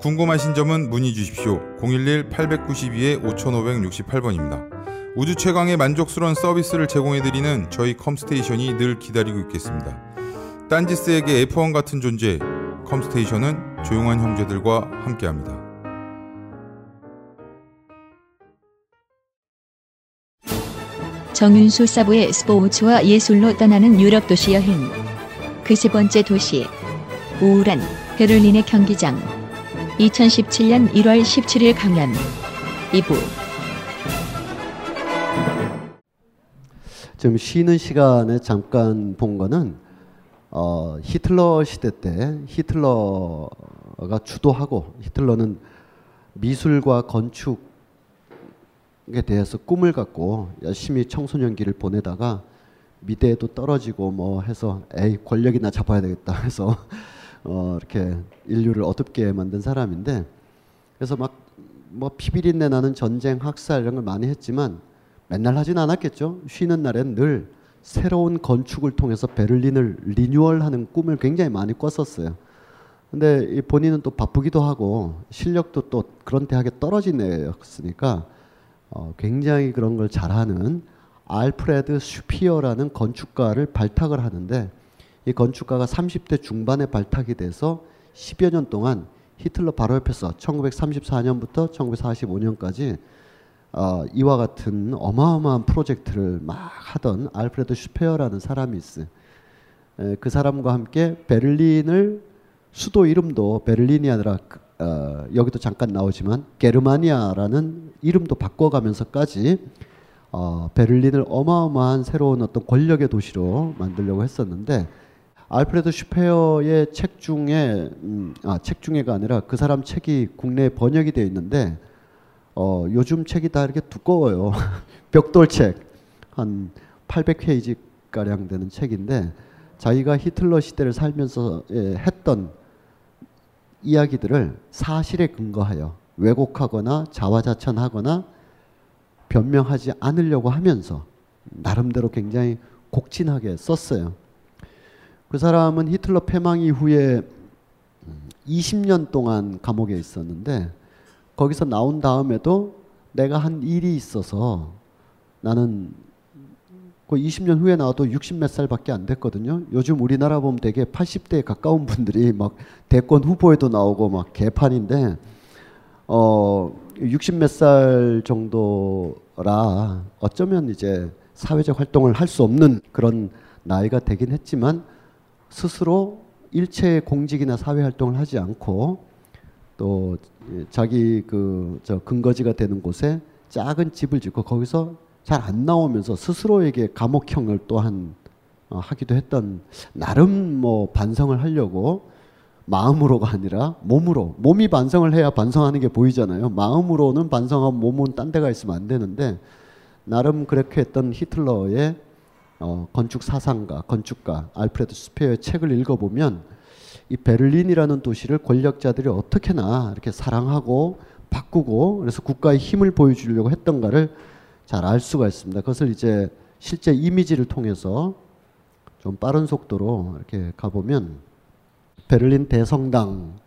궁금하신 점은 문의 주십시오. 011-892-5568번입니다. 우주 최강의 만족스러운 서비스를 제공해드리는 저희 컴스테이션이 늘 기다리고 있겠습니다. 딴지스에게 F1 같은 존재, 컴스테이션은 조용한 형제들과 함께합니다. 정윤수 사부의 스포츠와 예술로 떠나는 유럽 도시 여행. 그 세 번째 도시. 우울한 베를린의 경기장. 2017년 1월 17일 강연. 2부. 지금 쉬는 시간에 잠깐 본 거는 어, 히틀러 시대 때 히틀러가 주도하고 히틀러는 미술과 건축에 대해서 꿈을 갖고 열심히 청소년기를 보내다가 미대에도 떨어지고 뭐 해서 에이 권력이나 잡아야 되겠다 해서 어, 이렇게 인류를 어둡게 만든 사람인데 그래서 막 뭐 피비린내 나는 전쟁 학살 이런 걸 많이 했지만 맨날 하진 않았겠죠. 쉬는 날엔 늘 새로운 건축을 통해서 베를린을 리뉴얼하는 꿈을 굉장히 많이 꿨었어요. 근데 본인은 또 바쁘기도 하고 실력도 또 그런 대학에 떨어진 애였으니까 어, 굉장히 그런 걸 잘하는 알프레드 슈피어라는 건축가를 발탁을 하는데 이 건축가가 30대 중반에 발탁이 돼서 10여 년 동안 히틀러 바로 옆에서 1934년부터 1945년까지 어, 이와 같은 어마어마한 프로젝트를 막 하던 알프레드 슈페어라는 사람이 있어요. 에, 그 사람과 함께 베를린을 수도 이름도 베를린이 아니라 어, 여기도 잠깐 나오지만 게르마니아라는 이름도 바꿔가면서까지 어, 베를린을 어마어마한 새로운 어떤 권력의 도시로 만들려고 했었는데 알프레드 슈페어의 책 중에 음, 아, 책 중에가 아니라 그 사람 책이 국내에 번역이 되어 있는데 어, 요즘 책이 다 이렇게 두꺼워요. 벽돌 책 한 800페이지 가량 되는 책인데 자기가 히틀러 시대를 살면서 예, 했던 이야기들을 사실에 근거하여 왜곡하거나 자화자찬하거나 변명하지 않으려고 하면서 나름대로 굉장히 곡진하게 썼어요. 그 사람은 히틀러 패망 이후에 20년 동안 감옥에 있었는데 거기서 나온 다음에도 내가 한 일이 있어서 나는 그 20년 후에 나와도 60몇 살밖에 안 됐거든요. 요즘 우리나라 보면 되게 80대에 가까운 분들이 막 대권 후보에도 나오고 막 개판인데 어 60몇 살 정도라 어쩌면 이제 사회적 활동을 할 수 없는 그런 나이가 되긴 했지만 스스로 일체 공직이나 사회 활동을 하지 않고 또 자기 그 저 근거지가 되는 곳에 작은 집을 짓고 거기서 잘 안 나오면서 스스로에게 감옥형을 또한 어, 하기도 했던 나름 뭐 반성을 하려고 마음으로가 아니라 몸으로 몸이 반성을 해야 반성하는 게 보이잖아요. 마음으로는 반성하고 몸은 딴 데가 있으면 안 되는데 나름 그렇게 했던 히틀러의 어, 건축 사상가, 건축가 알프레드 스페어의 책을 읽어보면 이 베를린이라는 도시를 권력자들이 어떻게나 이렇게 사랑하고 바꾸고 그래서 국가의 힘을 보여주려고 했던가를 잘 알 수가 있습니다. 그것을 이제 실제 이미지를 통해서 좀 빠른 속도로 이렇게 가보면 베를린 대성당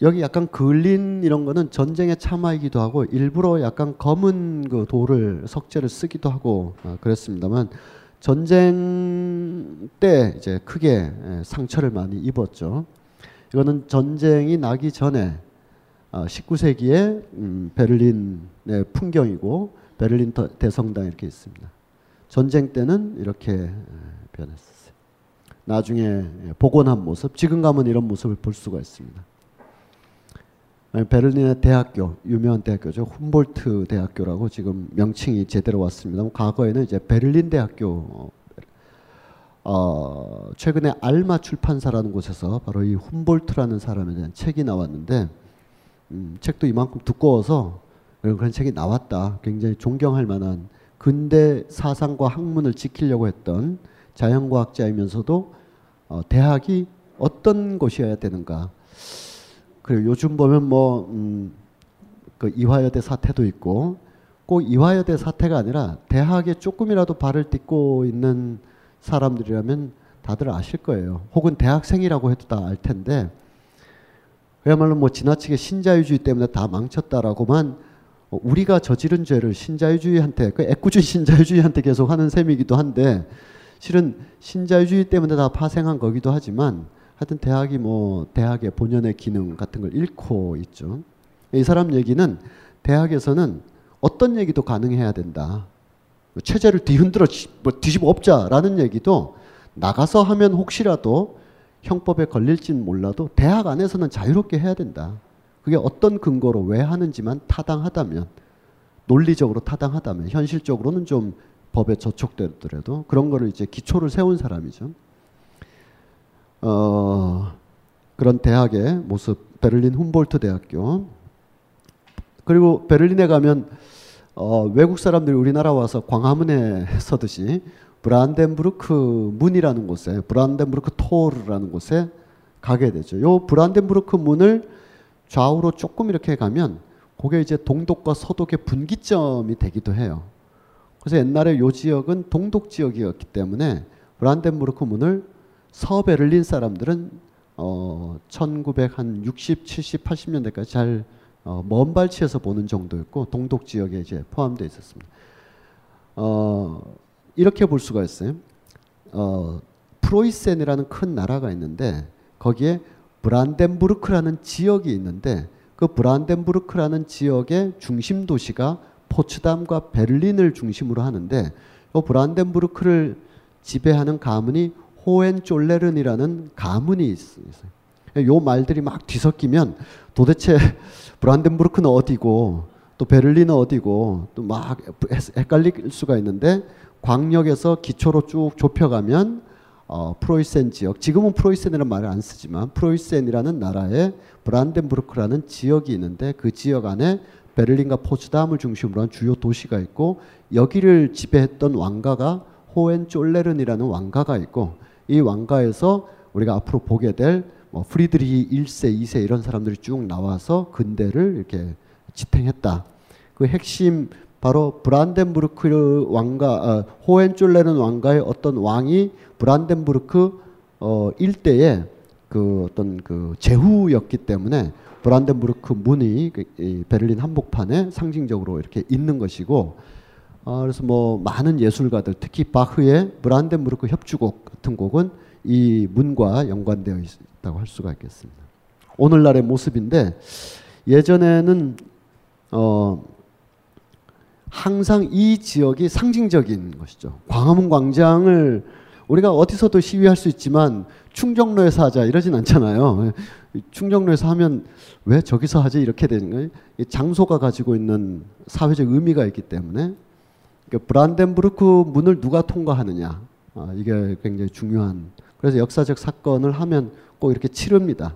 여기 약간 그을린 이런 거는 전쟁의 참화이기도 하고 일부러 약간 검은 그 돌을 석재를 쓰기도 하고 어, 그랬습니다만 전쟁 때 이제 크게 상처를 많이 입었죠. 이거는 전쟁이 나기 전에 19세기의 어, 음, 베를린의 풍경이고 베를린 대성당 이렇게 있습니다. 전쟁 때는 이렇게 변했었어요. 나중에 복원한 모습, 지금 가면 이런 모습을 볼 수가 있습니다. 베를린의 대학교, 유명한 대학교죠. 훔볼트 대학교라고 지금 명칭이 제대로 왔습니다. 과거에는 이제 베를린 대학교, 어, 최근에 알마 출판사라는 곳에서 바로 이 훔볼트라는 사람에 대한 책이 나왔는데, 음, 책도 이만큼 두꺼워서 그런 책이 나왔다. 굉장히 존경할 만한 근대 사상과 학문을 지키려고 했던 자연과학자이면서도 어, 대학이 어떤 곳이어야 되는가. 그리고 요즘 보면 뭐, 음, 그 이화여대 사태도 있고 꼭 이화여대 사태가 아니라 대학에 조금이라도 발을 딛고 있는 사람들이라면 다들 아실 거예요. 혹은 대학생이라고 해도 다 알 텐데 그야말로 뭐 지나치게 신자유주의 때문에 다 망쳤다라고만 우리가 저지른 죄를 신자유주의한테 그 애꿎은 신자유주의한테 계속 하는 셈이기도 한데 실은 신자유주의 때문에 다 파생한 거기도 하지만 하여튼 대학이 뭐 대학의 본연의 기능 같은 걸 잃고 있죠. 이 사람 얘기는 대학에서는 어떤 얘기도 가능해야 된다. 체제를 뒤흔들어 뭐 뒤집어 엎자라는 얘기도 나가서 하면 혹시라도 형법에 걸릴진 몰라도 대학 안에서는 자유롭게 해야 된다. 그게 어떤 근거로 왜 하는지만 타당하다면 논리적으로 타당하다면 현실적으로는 좀 법에 저촉되더라도 그런 거를 이제 기초를 세운 사람이죠. 어, 그런 대학의 모습 베를린 훔볼트 대학교 그리고 베를린에 가면 어, 외국 사람들이 우리나라 와서 광화문에 서듯이 브란덴부르크 문이라는 곳에 브란덴부르크 토르라는 곳에 가게 되죠. 요 브란덴부르크 문을 좌우로 조금 이렇게 가면 그게 이제 동독과 서독의 분기점이 되기도 해요. 그래서 옛날에 요 지역은 동독 지역이었기 때문에 브란덴부르크 문을 서베를린 사람들은 어 1960, 70, 80년대까지 잘 어, 먼 발치에서 보는 정도였고 동독 지역에 이제 포함되어 있었습니다. 어, 이렇게 볼 수가 있어요. 어, 프로이센이라는 큰 나라가 있는데 거기에 브란덴부르크라는 지역이 있는데 그 브란덴부르크라는 지역의 중심 도시가 포츠담과 베를린을 중심으로 하는데 이 브란덴부르크를 지배하는 가문이 호엔쫄레른이라는 가문이 있어요. 요 말들이 막 뒤섞이면 도대체 브란덴부르크는 어디고 또 베를린은 어디고 또 막 헷갈릴 수가 있는데 광역에서 기초로 쭉 좁혀가면 어, 프로이센 지역 지금은 프로이센이라는 말을 안 쓰지만 프로이센이라는 나라에 브란덴부르크라는 지역이 있는데 그 지역 안에 베를린과 포츠담을 중심으로 한 주요 도시가 있고 여기를 지배했던 왕가가 호엔쫄레른이라는 왕가가 있고 이 왕가에서 우리가 앞으로 보게 될 뭐 프리드리히 1세, 2세 이런 사람들이 쭉 나와서 근대를 이렇게 지탱했다. 그 핵심 바로 브란덴부르크 왕가 어, 호엔쫄레른 왕가의 어떤 왕이 브란덴부르크 어, 일대에 그 어떤 그 제후였기 때문에 브란덴부르크 문이 그, 베를린 한복판에 상징적으로 이렇게 있는 것이고 어, 그래서 뭐 많은 예술가들 특히 바흐의 브란덴부르크 협주곡 같은 곡은 이 문과 연관되어 있다고 할 수가 있겠습니다. 오늘날의 모습인데 예전에는 어 항상 이 지역이 상징적인 것이죠. 광화문 광장을 우리가 어디서도 시위할 수 있지만 충정로에서 하자 이러진 않잖아요. 충정로에서 하면 왜 저기서 하지 이렇게 되는 거예요. 장소가 가지고 있는 사회적 의미가 있기 때문에 브란덴부르크 문을 누가 통과하느냐 아, 이게 굉장히 중요한. 그래서 역사적 사건을 하면 꼭 이렇게 치릅니다.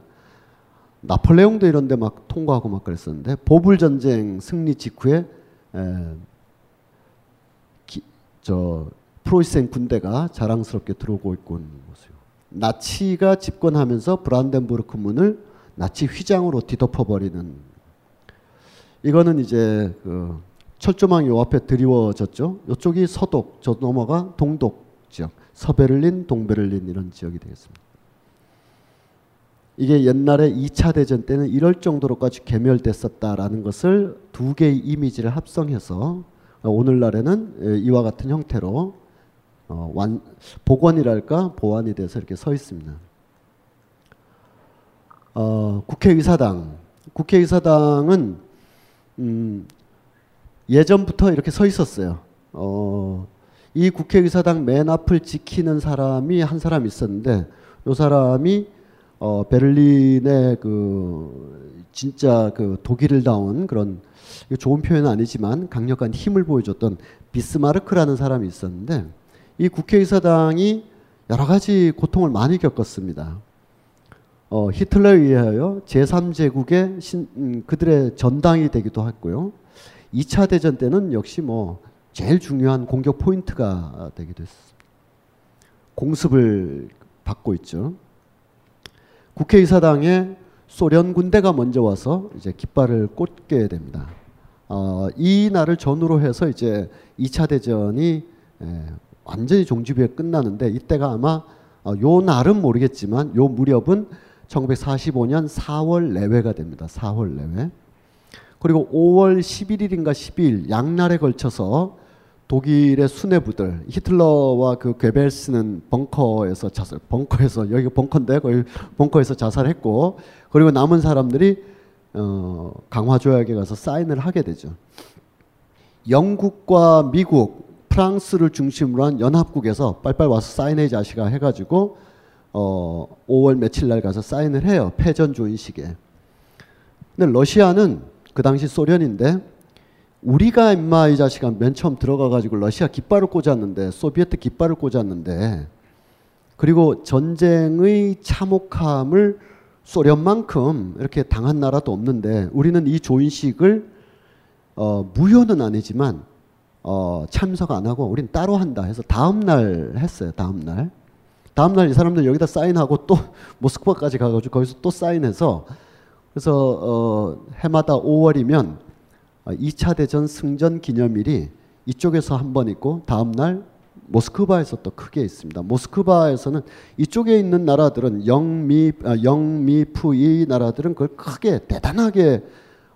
나폴레옹도 이런데 막 통과하고 막 그랬었는데 보불 전쟁 승리 직후에 에, 기, 저 프로이센 군대가 자랑스럽게 들어오고 있고 있는 모습. 나치가 집권하면서 브란덴부르크 문을 나치 휘장으로 뒤덮어 버리는. 이거는 이제 그 철조망 요 앞에 드리워졌죠. 이쪽이 서독, 저 넘어가 동독 지역, 서베를린, 동베를린 이런 지역이 되겠습니다. 이게 옛날에 2차 대전 때는 이럴 정도로까지 개멸됐었다라는 것을 두 개의 이미지를 합성해서 오늘날에는 이와 같은 형태로 어, 완, 복원이랄까 보완이 돼서 이렇게 서 있습니다. 어, 국회의사당 국회의사당은 음, 예전부터 이렇게 서 있었어요. 어, 이 국회의사당 맨 앞을 지키는 사람이 한 사람 있었는데 이 사람이 어, 베를린의 그 진짜 그 독일을 다운 그런 좋은 표현은 아니지만 강력한 힘을 보여줬던 비스마르크라는 사람이 있었는데 이 국회의사당이 여러 가지 고통을 많이 겪었습니다. 어, 히틀러에 의하여 제3제국의 신, 음, 그들의 전당이 되기도 했고요. 2차 대전 때는 역시 뭐 제일 중요한 공격 포인트가 되기도 했습니다. 공습을 받고 있죠. 국회의사당에 소련 군대가 먼저 와서 이제 깃발을 꽂게 됩니다. 어, 이 날을 전후로 해서 이제 2차 대전이 에, 완전히 종지부에 끝나는데 이때가 아마 어, 요 날은 모르겠지만 요 무렵은 1945년 4월 내외가 됩니다. 4월 내외. 그리고 5월 11일인가 12일 양날에 걸쳐서 독일의 수뇌부들 히틀러와 그 괴벨스는 벙커에서 자살 벙커에서 여기 벙커인데 거기 벙커에서 자살했고 그리고 남은 사람들이 어, 강화 조약에 가서 사인을 하게 되죠. 영국과 미국, 프랑스를 중심으로 한 연합국에서 빨빨 와서 사인해 자시가 해가지고 어, 5월 며칠 날 가서 사인을 해요. 패전 조인식에. 근데 러시아는 그 당시 소련인데 우리가 임마 이 자식아 맨 처음 들어가 가지고 러시아 깃발을 꽂았는데 소비에트 깃발을 꽂았는데 그리고 전쟁의 참혹함을 소련만큼 이렇게 당한 나라도 없는데 우리는 이 조인식을 어, 무효는 아니지만 어, 참석 안 하고 우린 따로 한다 해서 다음 날 했어요. 다음 날. 다음 날 이 사람들 여기다 사인하고 또 모스크바까지 가가지고 거기서 또 사인해서 그래서 어, 해마다 5월이면 2차 어, 대전 승전 기념일이 이쪽에서 한 번 있고 다음 날 모스크바에서 또 크게 있습니다. 모스크바에서는 이쪽에 있는 나라들은 영미 아, 영미푸이 나라들은 그걸 크게 대단하게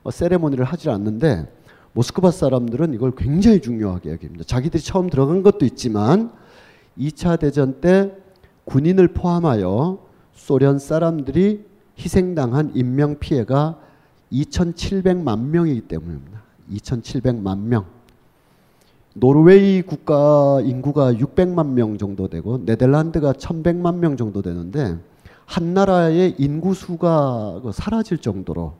어, 세레모니를 하지 않는데 모스크바 사람들은 이걸 굉장히 중요하게 여깁니다. 자기들이 처음 들어간 것도 있지만 2차 대전 때 군인을 포함하여 소련 사람들이 희생당한 인명 피해가 2,700만 명이기 때문입니다. 2,700만 명. 노르웨이 국가 인구가 600만 명 정도 되고 네덜란드가 1,100만 명 정도 되는데 한 나라의 인구 수가 그 사라질 정도로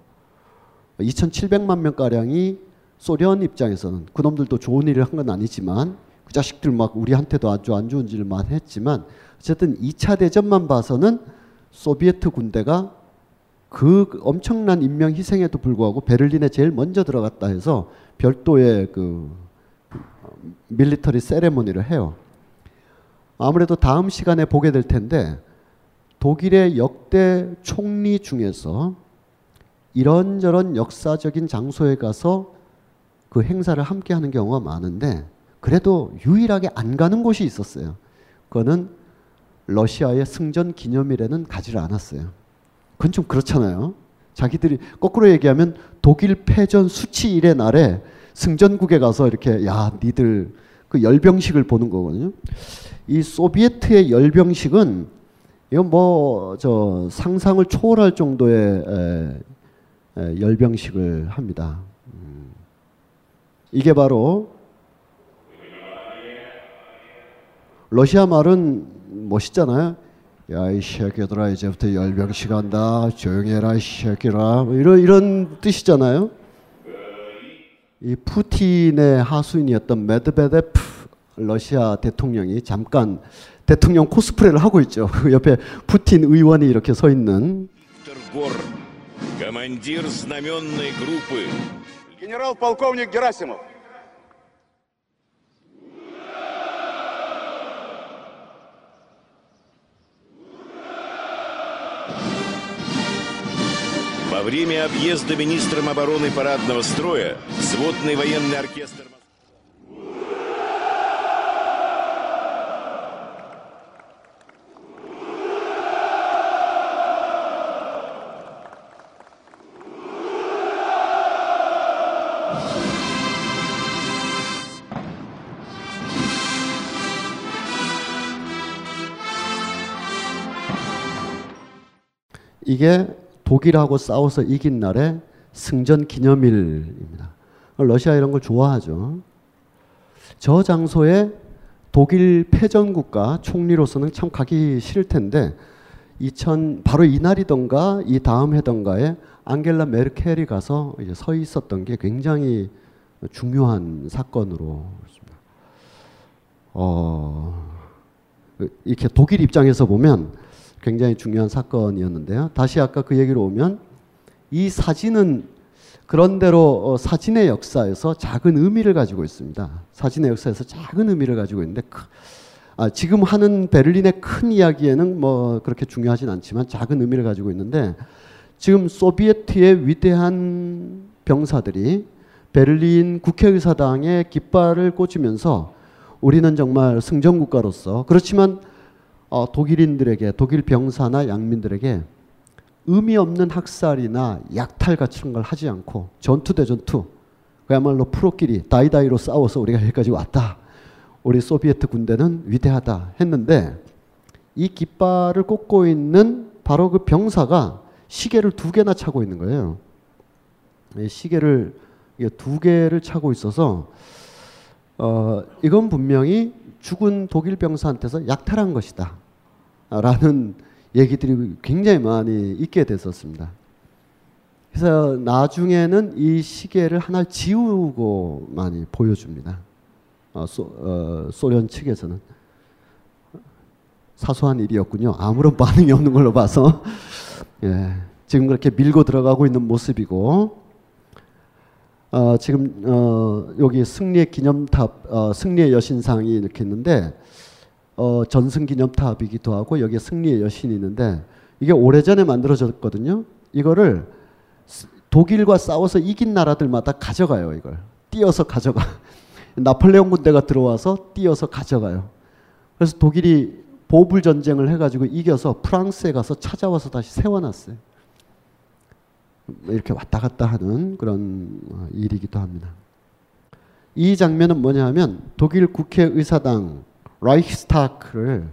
2,700만 명 가량이 소련 입장에서는 그놈들도 좋은 일을 한 건 아니지만 그 자식들 막 우리한테도 아주 안 좋은 일만 했지만 어쨌든 2차 대전만 봐서는 소비에트 군대가 그 엄청난 인명 희생에도 불구하고 베를린에 제일 먼저 들어갔다 해서 별도의 그 밀리터리 세레모니를 해요. 아무래도 다음 시간에 보게 될 텐데 독일의 역대 총리 중에서 이런저런 역사적인 장소에 가서 그 행사를 함께 하는 경우가 많은데 그래도 유일하게 안 가는 곳이 있었어요. 그거는 러시아의 승전 기념일에는 가지를 않았어요. 그건 좀 그렇잖아요. 자기들이 거꾸로 얘기하면 독일 패전 수치일의 날에 승전국에 가서 이렇게 야 니들 그 열병식을 보는 거거든요. 이 소비에트의 열병식은 이건 뭐 저 상상을 초월할 정도의 에, 에, 열병식을 합니다. 음. 이게 바로 러시아 말은 멋있잖아요. 야 이 새끼들아 이제부터 열병식 한다. 조용히 해라 이 새끼라. 뭐 이런 이런 뜻이잖아요. 이 푸틴의 하수인이었던 메드베데프 러시아 대통령이 잠깐 대통령 코스프레를 하고 있죠. 그 옆에 푸틴 의원이 이렇게 서 있는 генерал-полковник Герасимов. Во время объезда министром обороны парадного строя сводный военный оркестр 이게 독일하고 싸워서 이긴 날의 승전 기념일입니다. 러시아 이런 걸 좋아하죠. 저 장소에 독일 패전 국가 총리로서는 참 가기 싫을 텐데 2000 바로 이날이던가 이 다음 해던가에 앙겔라 메르켈이 가서 이제 서 있었던 게 굉장히 중요한 사건으로 어, 이렇게 독일 입장에서 보면 굉장히 중요한 사건이었는데요. 다시 아까 그 얘기로 오면 이 사진은 그런대로 어, 사진의 역사에서 작은 의미를 가지고 있습니다. 사진의 역사에서 작은 의미를 가지고 있는데 크, 아, 지금 하는 베를린의 큰 이야기에는 뭐 그렇게 중요하진 않지만 작은 의미를 가지고 있는데 지금 소비에트의 위대한 병사들이 베를린 국회의사당에 깃발을 꽂으면서 우리는 정말 승전 국가로서 그렇지만 어, 독일인들에게 독일 병사나 양민들에게 의미 없는 학살이나 약탈 같은 걸 하지 않고 전투 대 전투 그야말로 프로끼리 다이다이로 싸워서 우리가 여기까지 왔다. 우리 소비에트 군대는 위대하다 했는데 이 깃발을 꽂고 있는 바로 그 병사가 시계를 두 개나 차고 있는 거예요. 시계를 두 개를 차고 있어서 어, 이건 분명히 죽은 독일 병사한테서 약탈한 것이다. 라는 얘기들이 굉장히 많이 있게 됐었습니다. 그래서 나중에는 이 시계를 하나를 지우고 많이 보여줍니다. 어, 소, 어, 소련 측에서는 사소한 일이었군요. 아무런 반응이 없는 걸로 봐서 예, 지금 그렇게 밀고 들어가고 있는 모습이고 어, 지금 어, 여기 승리의 기념탑, 어, 승리의 여신상이 이렇게 있는데 어, 전승 기념탑이기도 하고 여기에 승리의 여신이 있는데 이게 오래전에 만들어졌거든요. 이거를 독일과 싸워서 이긴 나라들마다 가져가요. 이걸 띄어서 가져가. 나폴레옹 군대가 들어와서 띄어서 가져가요. 그래서 독일이 보불 전쟁을 해가지고 이겨서 프랑스에 가서 찾아와서 다시 세워놨어요. 이렇게 왔다 갔다 하는 그런 어, 일이기도 합니다. 이 장면은 뭐냐면 독일 국회의사당 라이히스타크를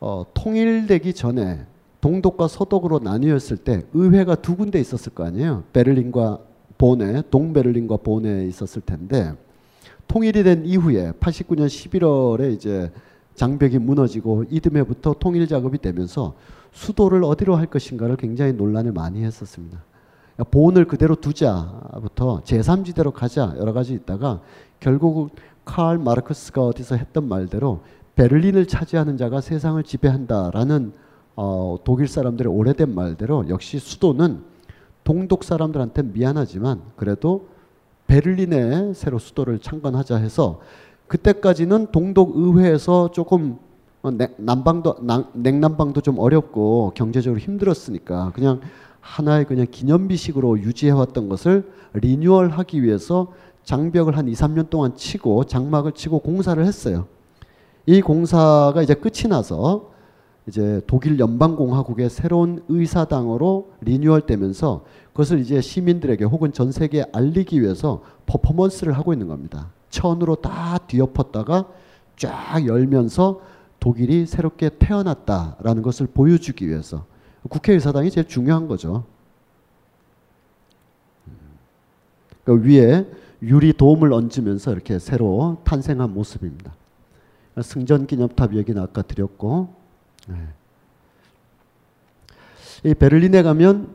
어, 통일되기 전에 동독과 서독으로 나뉘었을 때 의회가 두 군데 있었을 거 아니에요. 베를린과 본에, 동베를린과 본에 있었을 텐데 통일이 된 이후에 89년 11월에 이제 장벽이 무너지고 이듬해부터 통일 작업이 되면서 수도를 어디로 할 것인가를 굉장히 논란을 많이 했었습니다. 본을 그대로 두자부터 제3지대로 가자 여러 가지 있다가 결국 칼 마르크스가 어디서 했던 말대로 베를린을 차지하는 자가 세상을 지배한다라는 어, 독일 사람들의 오래된 말대로 역시 수도는 동독 사람들한테 미안하지만 그래도 베를린에 새로 수도를 창건하자 해서 그때까지는 동독 의회에서 조금 어, 남방도 냉남방도 좀 어렵고 경제적으로 힘들었으니까 그냥 하나의 그냥 기념비식으로 유지해왔던 것을 리뉴얼하기 위해서 장벽을 한 2, 3년 동안 치고 장막을 치고 공사를 했어요. 이 공사가 이제 끝이 나서 이제 독일 연방공화국의 새로운 의사당으로 리뉴얼되면서 그것을 이제 시민들에게 혹은 전 세계에 알리기 위해서 퍼포먼스를 하고 있는 겁니다. 천으로 다 뒤엎었다가 쫙 열면서 독일이 새롭게 태어났다라는 것을 보여주기 위해서 국회의사당이 제일 중요한 거죠. 그 위에 유리 도움을 얹으면서 이렇게 새로 탄생한 모습입니다. 승전 기념탑 얘기는 아까 드렸고, 네. 이 베를린에 가면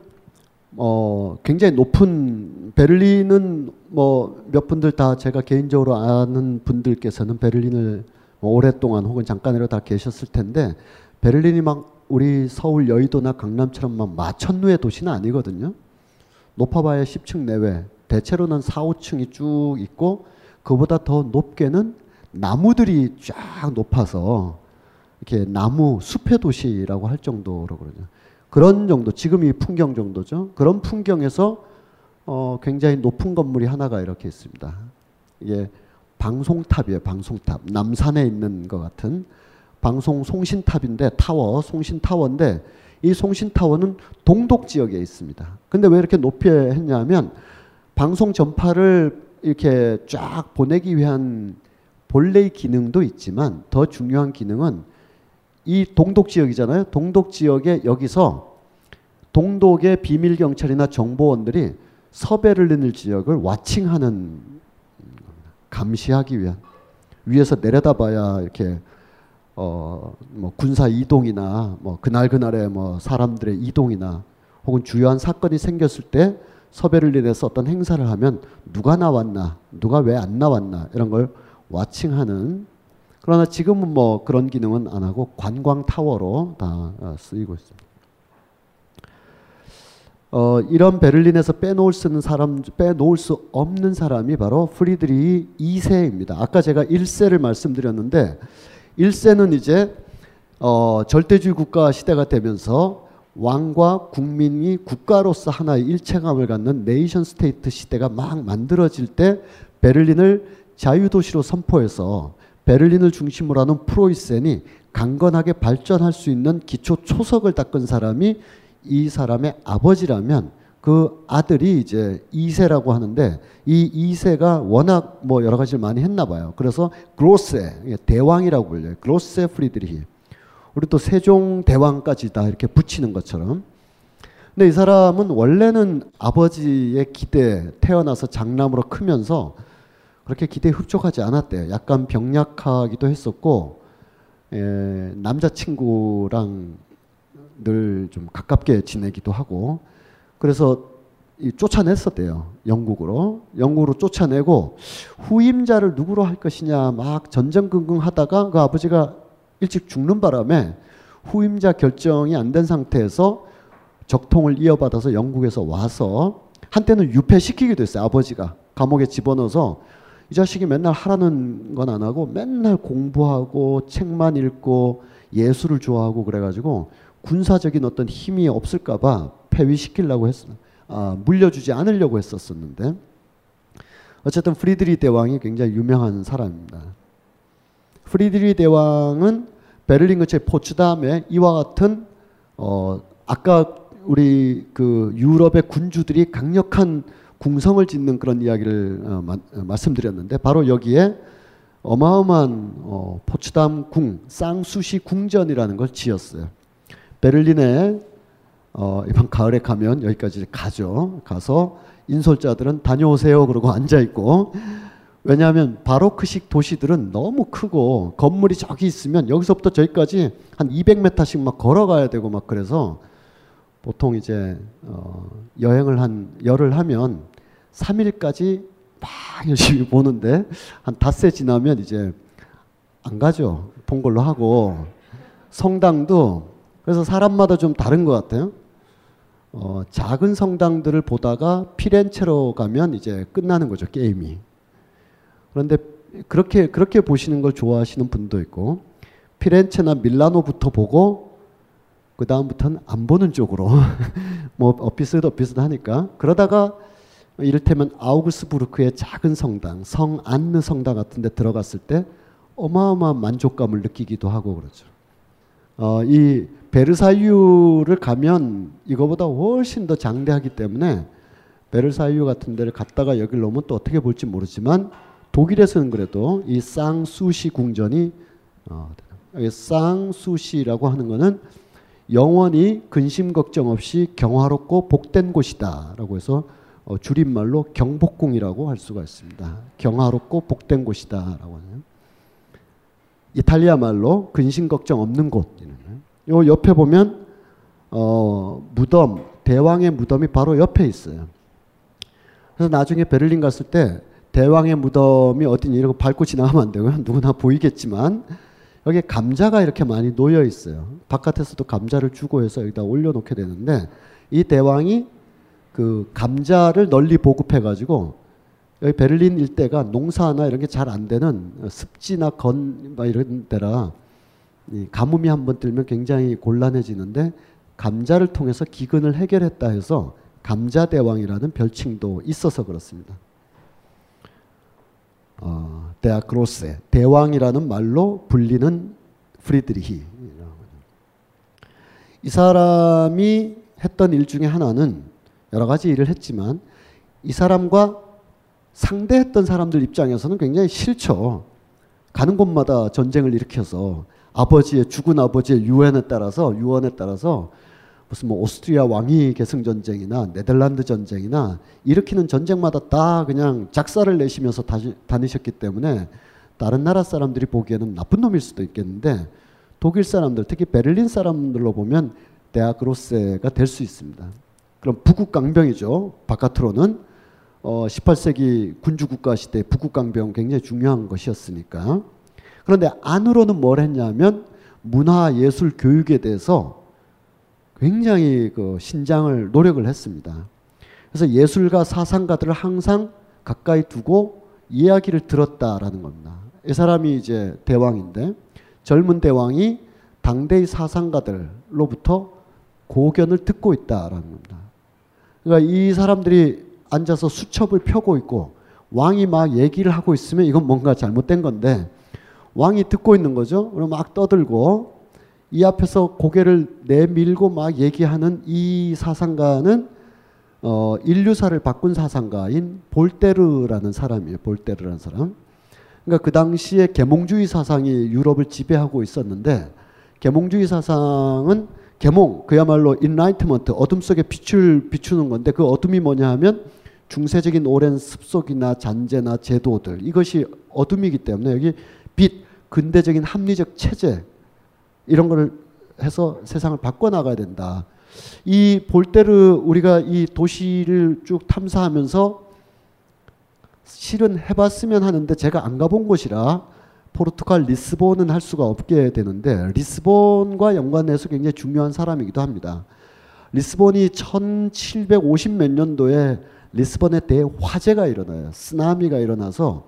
어, 굉장히 높은 베를린은 뭐 몇 분들 다 제가 개인적으로 아는 분들께서는 베를린을 뭐 오랫동안 혹은 잠깐이라도 다 계셨을 텐데 베를린이 막 우리 서울 여의도나 강남처럼 막 마천루의 도시는 아니거든요. 높아봐야 10층 내외. 대체로는 4, 5층이 쭉 있고 그보다 더 높게는 나무들이 쫙 높아서 이렇게 나무 숲의 도시라고 할 정도로 그러죠. 그런 정도, 지금 이 풍경 정도죠. 그런 풍경에서 어, 굉장히 높은 건물이 하나가 이렇게 있습니다. 이게 방송탑이에요. 방송탑. 남산에 있는 것 같은 방송 송신탑인데 타워, 송신타워인데 이 송신타워는 동독 지역에 있습니다. 근데 왜 이렇게 높이 했냐면 방송 전파를 이렇게 쫙 보내기 위한 본래의 기능도 있지만 더 중요한 기능은 이 동독 지역이잖아요. 동독 지역에 여기서 동독의 비밀 경찰이나 정보원들이 서베를린 지역을 와칭하는 감시하기 위한 위에서 내려다봐야 이렇게 어 뭐 군사 이동이나 뭐 그날 그날의 뭐 사람들의 이동이나 혹은 주요한 사건이 생겼을 때 서베를린에서 어떤 행사를 하면 누가 나왔나 누가 왜 안 나왔나 이런 걸 와칭하는 그러나 지금은 뭐 그런 기능은 안 하고 관광 타워로 다 어, 쓰이고 있습니다. 어, 이런 베를린에서 빼놓을 수 있는 사람, 빼놓을 수 없는 사람이 바로 프리드리히 2세입니다. 아까 제가 1세를 말씀드렸는데 1세는 이제 어, 절대주의 국가 시대가 되면서 왕과 국민이 국가로서 하나의 일체감을 갖는 nation state 시대가 막 만들어질 때 베를린을 자유도시로 선포해서 베를린을 중심으로 하는 프로이센이 강건하게 발전할 수 있는 기초 초석을 닦은 사람이 이 사람의 아버지라면 그 아들이 이제 2세라고 하는데 이 2세가 워낙 뭐 여러 가지를 많이 했나 봐요. 그래서 그로세 대왕이라고 불려요. 그로세 프리드리히. 우리 또 세종 대왕까지 다 이렇게 붙이는 것처럼. 근데 이 사람은 원래는 아버지의 기대 태어나서 장남으로 크면서 그렇게 기대에 흡족하지 않았대요. 약간 병약하기도 했었고 에, 남자친구랑 늘 좀 가깝게 지내기도 하고 그래서 이 쫓아냈었대요. 영국으로. 영국으로 쫓아내고 후임자를 누구로 할 것이냐 막 전전긍긍 하다가 그 아버지가 일찍 죽는 바람에 후임자 결정이 안 된 상태에서 적통을 이어받아서 영국에서 와서 한때는 유폐시키기도 했어요. 아버지가 감옥에 집어넣어서 이 자식이 맨날 하라는 건 안 하고 맨날 공부하고 책만 읽고 예술을 좋아하고 그래가지고 군사적인 어떤 힘이 없을까봐 폐위시키려고 했어. 아, 물려주지 않으려고 했었었는데 어쨌든 프리드리히 대왕이 굉장히 유명한 사람입니다. 프리드리히 대왕은 베를린 근처의 포츠담에 이와 같은 어 아까 우리 그 유럽의 군주들이 강력한 궁성을 짓는 그런 이야기를 어, 마, 어, 말씀드렸는데 바로 여기에 어마어마한 어, 포츠담 궁 상수시 궁전이라는 걸 지었어요. 베를린에 어, 이번 가을에 가면 여기까지 가죠. 가서 인솔자들은 다녀오세요 그러고 앉아 있고 왜냐하면 바로크식 도시들은 너무 크고 건물이 저기 있으면 여기서부터 저기까지 한 200m씩 막 걸어가야 되고 막 그래서 보통 이제 어, 여행을 한 열흘 하면 3일까지 막 열심히 보는데 한 닷새 지나면 이제 안 가죠. 본 걸로 하고 성당도 그래서 사람마다 좀 다른 것 같아요. 어, 작은 성당들을 보다가 피렌체로 가면 이제 끝나는 거죠 게임이. 그런데 그렇게 그렇게 보시는 걸 좋아하시는 분도 있고 피렌체나 밀라노부터 보고 그 다음부터는 안 보는 쪽으로 뭐 엇비슷 엇비슷하니까 그러다가 이를테면 아우구스부르크의 작은 성당 성 안느 성당 같은 데 들어갔을 때 어마어마한 만족감을 느끼기도 하고 그러죠. 어, 이 베르사유를 가면 이거보다 훨씬 더 장대하기 때문에 베르사유 같은 데를 갔다가 여기를 오면 또 어떻게 볼지 모르지만 독일에서는 그래도 이 쌍수시 궁전이 어, 쌍수시라고 하는 것은 영원히 근심 걱정 없이 경화롭고 복된 곳이다라고 해서 어, 줄임말로 경복궁이라고 할 수가 있습니다. 경화롭고 복된 곳이다라고 하는 이탈리아 말로 근심 걱정 없는 곳. 요 옆에 보면 어, 무덤 대왕의 무덤이 바로 옆에 있어요. 그래서 나중에 베를린 갔을 때 대왕의 무덤이 어딘지 이러고 밟고 지나가면 안 되고요. 누구나 보이겠지만 여기 감자가 이렇게 많이 놓여 있어요. 바깥에서도 감자를 주고 해서 여기다 올려놓게 되는데 이 대왕이 그 감자를 널리 보급해 가지고 여기 베를린 일대가 농사나 이런 게 잘 안 되는 습지나 건 이런 데라 가뭄이 한 번 들면 굉장히 곤란해지는데 감자를 통해서 기근을 해결했다 해서 감자 대왕이라는 별칭도 있어서 그렇습니다. 어, 데아크로세 대왕이라는 말로 불리는 프리드리히 이 사람이 했던 일 중에 하나는 여러 가지 일을 했지만 이 사람과 상대했던 사람들 입장에서는 굉장히 싫죠. 가는 곳마다 전쟁을 일으켜서 아버지의 죽은 아버지의 유언에 따라서 유언에 따라서 무슨 뭐 오스트리아 왕위 계승 전쟁이나 네덜란드 전쟁이나 일으키는 전쟁마다 다 그냥 작사를 내시면서 다시, 다니셨기 때문에 다른 나라 사람들이 보기에는 나쁜 놈일 수도 있겠는데 독일 사람들 특히 베를린 사람들로 보면 데아그로세가 될 수 있습니다. 그럼 북극 강병이죠. 바깥으로는 어 18세기 군주 국가 시대 북극 강병 굉장히 중요한 것이었으니까 그런데 안으로는 뭘 했냐면 문화 예술 교육에 대해서 굉장히 그 신장을 노력을 했습니다. 그래서 예술가 사상가들을 항상 가까이 두고 이야기를 들었다라는 겁니다. 이 사람이 이제 대왕인데 젊은 대왕이 당대의 사상가들로부터 고견을 듣고 있다라는 겁니다. 그러니까 이 사람들이 앉아서 수첩을 펴고 있고 왕이 막 얘기를 하고 있으면 이건 뭔가 잘못된 건데 왕이 듣고 있는 거죠. 그럼 막 떠들고 이 앞에서 고개를 내밀고 막 얘기하는 이 사상가는 어, 인류사를 바꾼 사상가인 볼테르라는 사람이에요. 볼테르라는 사람. 그러니까 그 당시에 계몽주의 사상이 유럽을 지배하고 있었는데 계몽주의 사상은 계몽 그야말로 인라이트먼트 어둠 속에 빛을 비추는 건데 그 어둠이 뭐냐 하면 중세적인 오랜 습속이나 잔재나 제도들 이것이 어둠이기 때문에 여기 빛 근대적인 합리적 체제 이런 거를 해서 세상을 바꿔 나가야 된다. 이 볼테르 우리가 이 도시를 쭉 탐사하면서 실은 해봤으면 하는데 제가 안 가본 곳이라 포르투갈 리스본은 할 수가 없게 되는데 리스본과 연관해서 굉장히 중요한 사람이기도 합니다. 리스본이 1750 몇 년도에 리스본에 대화재가 일어나요. 쓰나미가 일어나서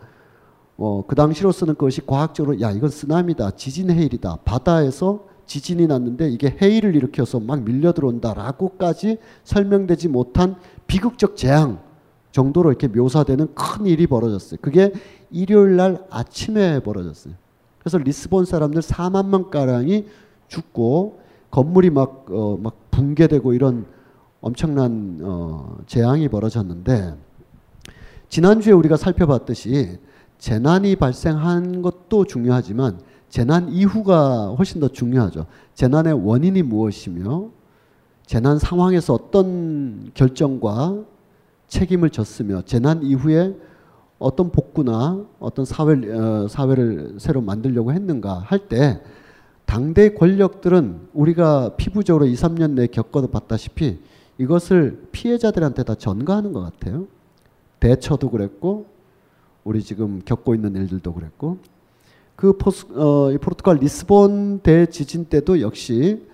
어, 그 당시로서는 그것이 과학적으로 야 이건 쓰나미다, 지진 해일이다, 바다에서 지진이 났는데 이게 해일을 일으켜서 막 밀려 들어온다라고까지 설명되지 못한 비극적 재앙 정도로 이렇게 묘사되는 큰 일이 벌어졌어요. 그게 일요일 날 아침에 벌어졌어요. 그래서 리스본 사람들 4만 명 가량이 죽고 건물이 막, 어, 막 붕괴되고 이런 엄청난 어, 재앙이 벌어졌는데 지난주에 우리가 살펴봤듯이 재난이 발생한 것도 중요하지만 재난 이후가 훨씬 더 중요하죠. 재난의 원인이 무엇이며 재난 상황에서 어떤 결정과 책임을 졌으며 재난 이후에 어떤 복구나 어떤 사회를, 어, 사회를 새로 만들려고 했는가 할 때 당대 권력들은 우리가 피부적으로 2, 3년 내에 겪어 봤다시피 이것을 피해자들한테 다 전가하는 것 같아요. 대처도 그랬고 우리 지금 겪고 있는 일들도 그랬고 그 포스, 어, 포르투갈 리스본 대지진 때도 역시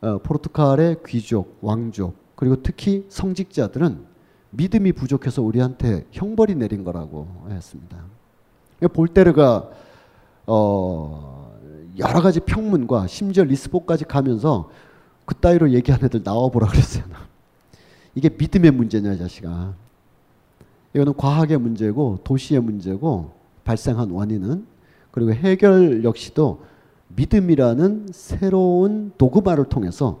어, 포르투갈의 귀족, 왕족 그리고 특히 성직자들은 믿음이 부족해서 우리한테 형벌이 내린 거라고 했습니다. 볼테르가 어, 여러 가지 평문과 심지어 리스본까지 가면서 그 따위로 얘기한 애들 나와보라 그랬어요. 이게 믿음의 문제냐, 이 자식아. 이거는 과학의 문제고 도시의 문제고 발생한 원인은 그리고 해결 역시도 믿음이라는 새로운 도구마를 통해서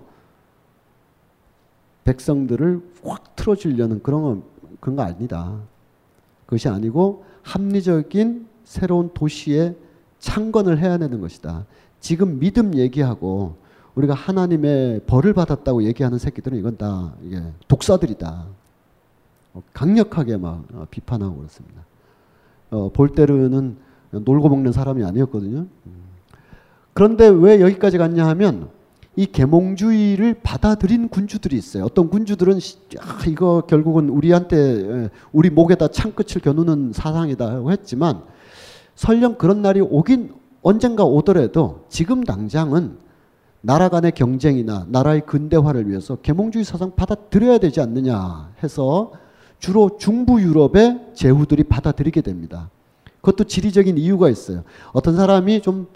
백성들을 확 틀어주려는 그런 거, 그런 거 아니다. 그것이 아니고 합리적인 새로운 도시에 창건을 해야 되는 것이다. 지금 믿음 얘기하고 우리가 하나님의 벌을 받았다고 얘기하는 새끼들은 이건 다 이게 독사들이다. 어, 강력하게 막 어, 비판하고 그렇습니다. 어, 볼테르는 놀고 먹는 사람이 아니었거든요. 음. 그런데 왜 여기까지 갔냐 하면 이 계몽주의를 받아들인 군주들이 있어요. 어떤 군주들은 아, 이거 결국은 우리한테 우리 목에다 창끝을 겨누는 사상이다 했지만 설령 그런 날이 오긴 언젠가 오더라도 지금 당장은 나라 간의 경쟁이나 나라의 근대화를 위해서 계몽주의 사상 받아들여야 되지 않느냐 해서 주로 중부 유럽의 제후들이 받아들이게 됩니다. 그것도 지리적인 이유가 있어요. 어떤 사람이 좀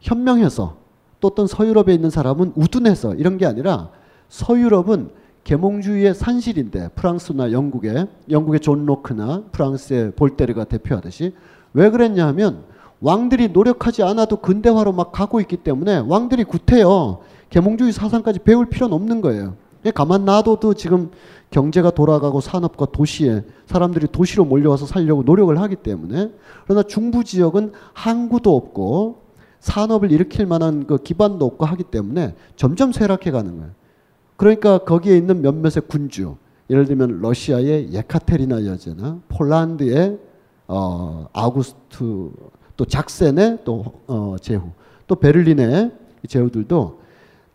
현명해서 또 어떤 서유럽에 있는 사람은 우둔해서 이런 게 아니라 서유럽은 계몽주의의 산실인데 프랑스나 영국의 영국의 존 로크나 프랑스의 볼테르가 대표하듯이 왜 그랬냐 하면 왕들이 노력하지 않아도 근대화로 막 가고 있기 때문에 왕들이 구태여 계몽주의 사상까지 배울 필요는 없는 거예요. 가만 놔둬도 지금 경제가 돌아가고 산업과 도시에 사람들이 도시로 몰려와서 살려고 노력을 하기 때문에 그러나 중부 지역은 항구도 없고 산업을 일으킬 만한 그 기반도 없고 하기 때문에 점점 쇠락해 가는 거예요. 그러니까 거기에 있는 몇몇의 군주 예를 들면 러시아의 예카테리나 여제나 폴란드의 어, 아우구스트 또 작센의 또 어, 제후 또 베를린의 제후들도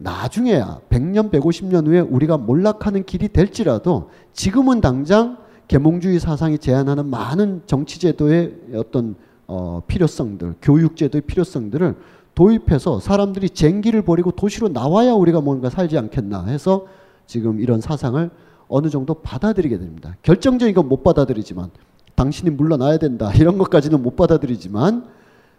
나중에야 100년 150년 후에 우리가 몰락하는 길이 될지라도 지금은 당장 계몽주의 사상이 제안하는 많은 정치 제도의 어떤 어, 필요성들, 교육 제도의 필요성들을 도입해서 사람들이 쟁기를 버리고 도시로 나와야 우리가 뭔가 살지 않겠나 해서 지금 이런 사상을 어느 정도 받아들이게 됩니다. 결정적인 건 못 받아들이지만 당신이 물러나야 된다 이런 것까지는 못 받아들이지만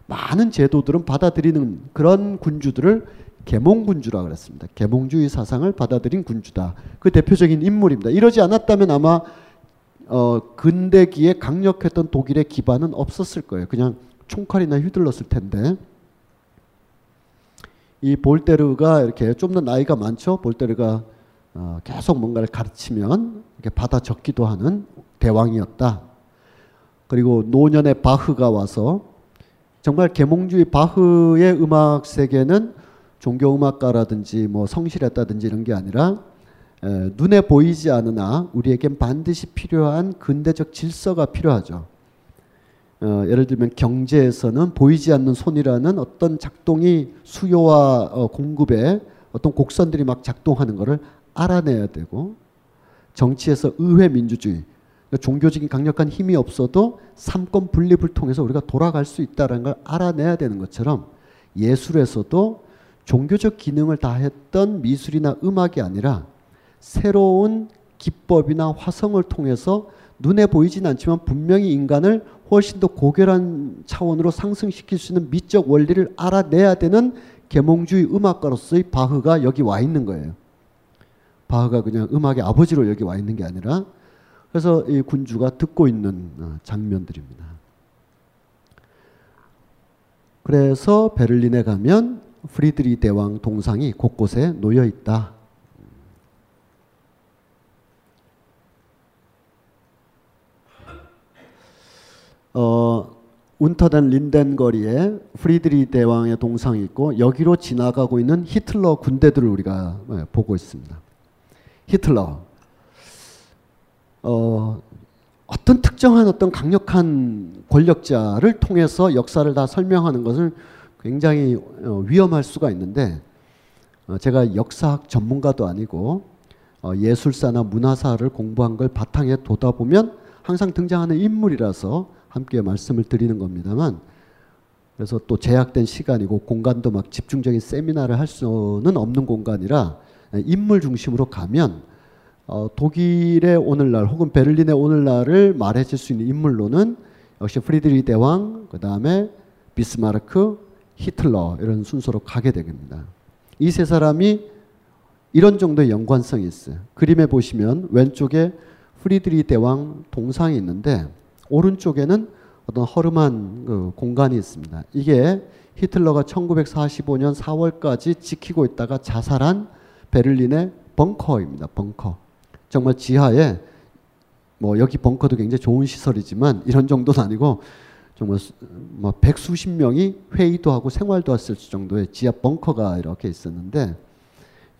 많은 제도들은 받아들이는 그런 군주들을 계몽군주라 그랬습니다. 계몽주의 사상을 받아들인 군주다. 그 대표적인 인물입니다. 이러지 않았다면 아마 어, 근대기에 강력했던 독일의 기반은 없었을 거예요. 그냥 총칼이나 휘둘렀을 텐데. 이 볼테르가 이렇게 좀 더 나이가 많죠. 볼테르가 어, 계속 뭔가를 가르치면 이렇게 받아 적기도 하는 대왕이었다. 그리고 노년의 바흐가 와서 정말 계몽주의 바흐의 음악 세계는 종교 음악가라든지 뭐 성실했다든지 이런 게 아니라 에, 눈에 보이지 않으나 우리에겐 반드시 필요한 근대적 질서가 필요하죠. 어, 예를 들면 경제에서는 보이지 않는 손이라는 어떤 작동이 수요와 어, 공급에 어떤 곡선들이 막 작동하는 것을 알아내야 되고 정치에서 의회 민주주의 그러니까 종교적인 강력한 힘이 없어도 삼권 분립을 통해서 우리가 돌아갈 수 있다는 걸 알아내야 되는 것처럼 예술에서도 종교적 기능을 다했던 미술이나 음악이 아니라 새로운 기법이나 화성을 통해서 눈에 보이진 않지만 분명히 인간을 훨씬 더 고결한 차원으로 상승시킬 수 있는 미적 원리를 알아내야 되는 계몽주의 음악가로서의 바흐가 여기 와 있는 거예요. 바흐가 그냥 음악의 아버지로 여기 와 있는 게 아니라 그래서 이 군주가 듣고 있는 어, 장면들입니다. 그래서 베를린에 가면 프리드리 대왕 동상이 곳곳에 놓여 있다. 어, 운터덴 린덴 거리에 프리드리 대왕의 동상이 있고 여기로 지나가고 있는 히틀러 군대들을 우리가 예, 보고 있습니다. 히틀러 어, 어떤 특정한 어떤 강력한 권력자를 통해서 역사를 다 설명하는 것을 굉장히 어, 위험할 수가 있는데 어, 제가 역사학 전문가도 아니고 어, 예술사나 문화사를 공부한 걸 바탕에 둬다 보면 항상 등장하는 인물이라서 함께 말씀을 드리는 겁니다만 그래서 또 제약된 시간이고 공간도 막 집중적인 세미나를 할 수는 없는 공간이라 인물 중심으로 가면 어, 독일의 오늘날 혹은 베를린의 오늘날을 말해줄 수 있는 인물로는 역시 프리드리히 대왕 그 다음에 비스마르크 히틀러 이런 순서로 가게 됩니다. 이 세 사람이 이런 정도의 연관성이 있어요. 그림에 보시면 왼쪽에 프리드리 대왕 동상이 있는데 오른쪽에는 어떤 허름한 그 공간이 있습니다. 이게 히틀러가 1945년 4월까지 지키고 있다가 자살한 베를린의 벙커입니다. 벙커. 정말 지하에 뭐 여기 벙커도 굉장히 좋은 시설이지만 이런 정도는 아니고 정말 뭐 백수십 명이 회의도 하고 생활도 했을 정도의 지하 벙커가 이렇게 있었는데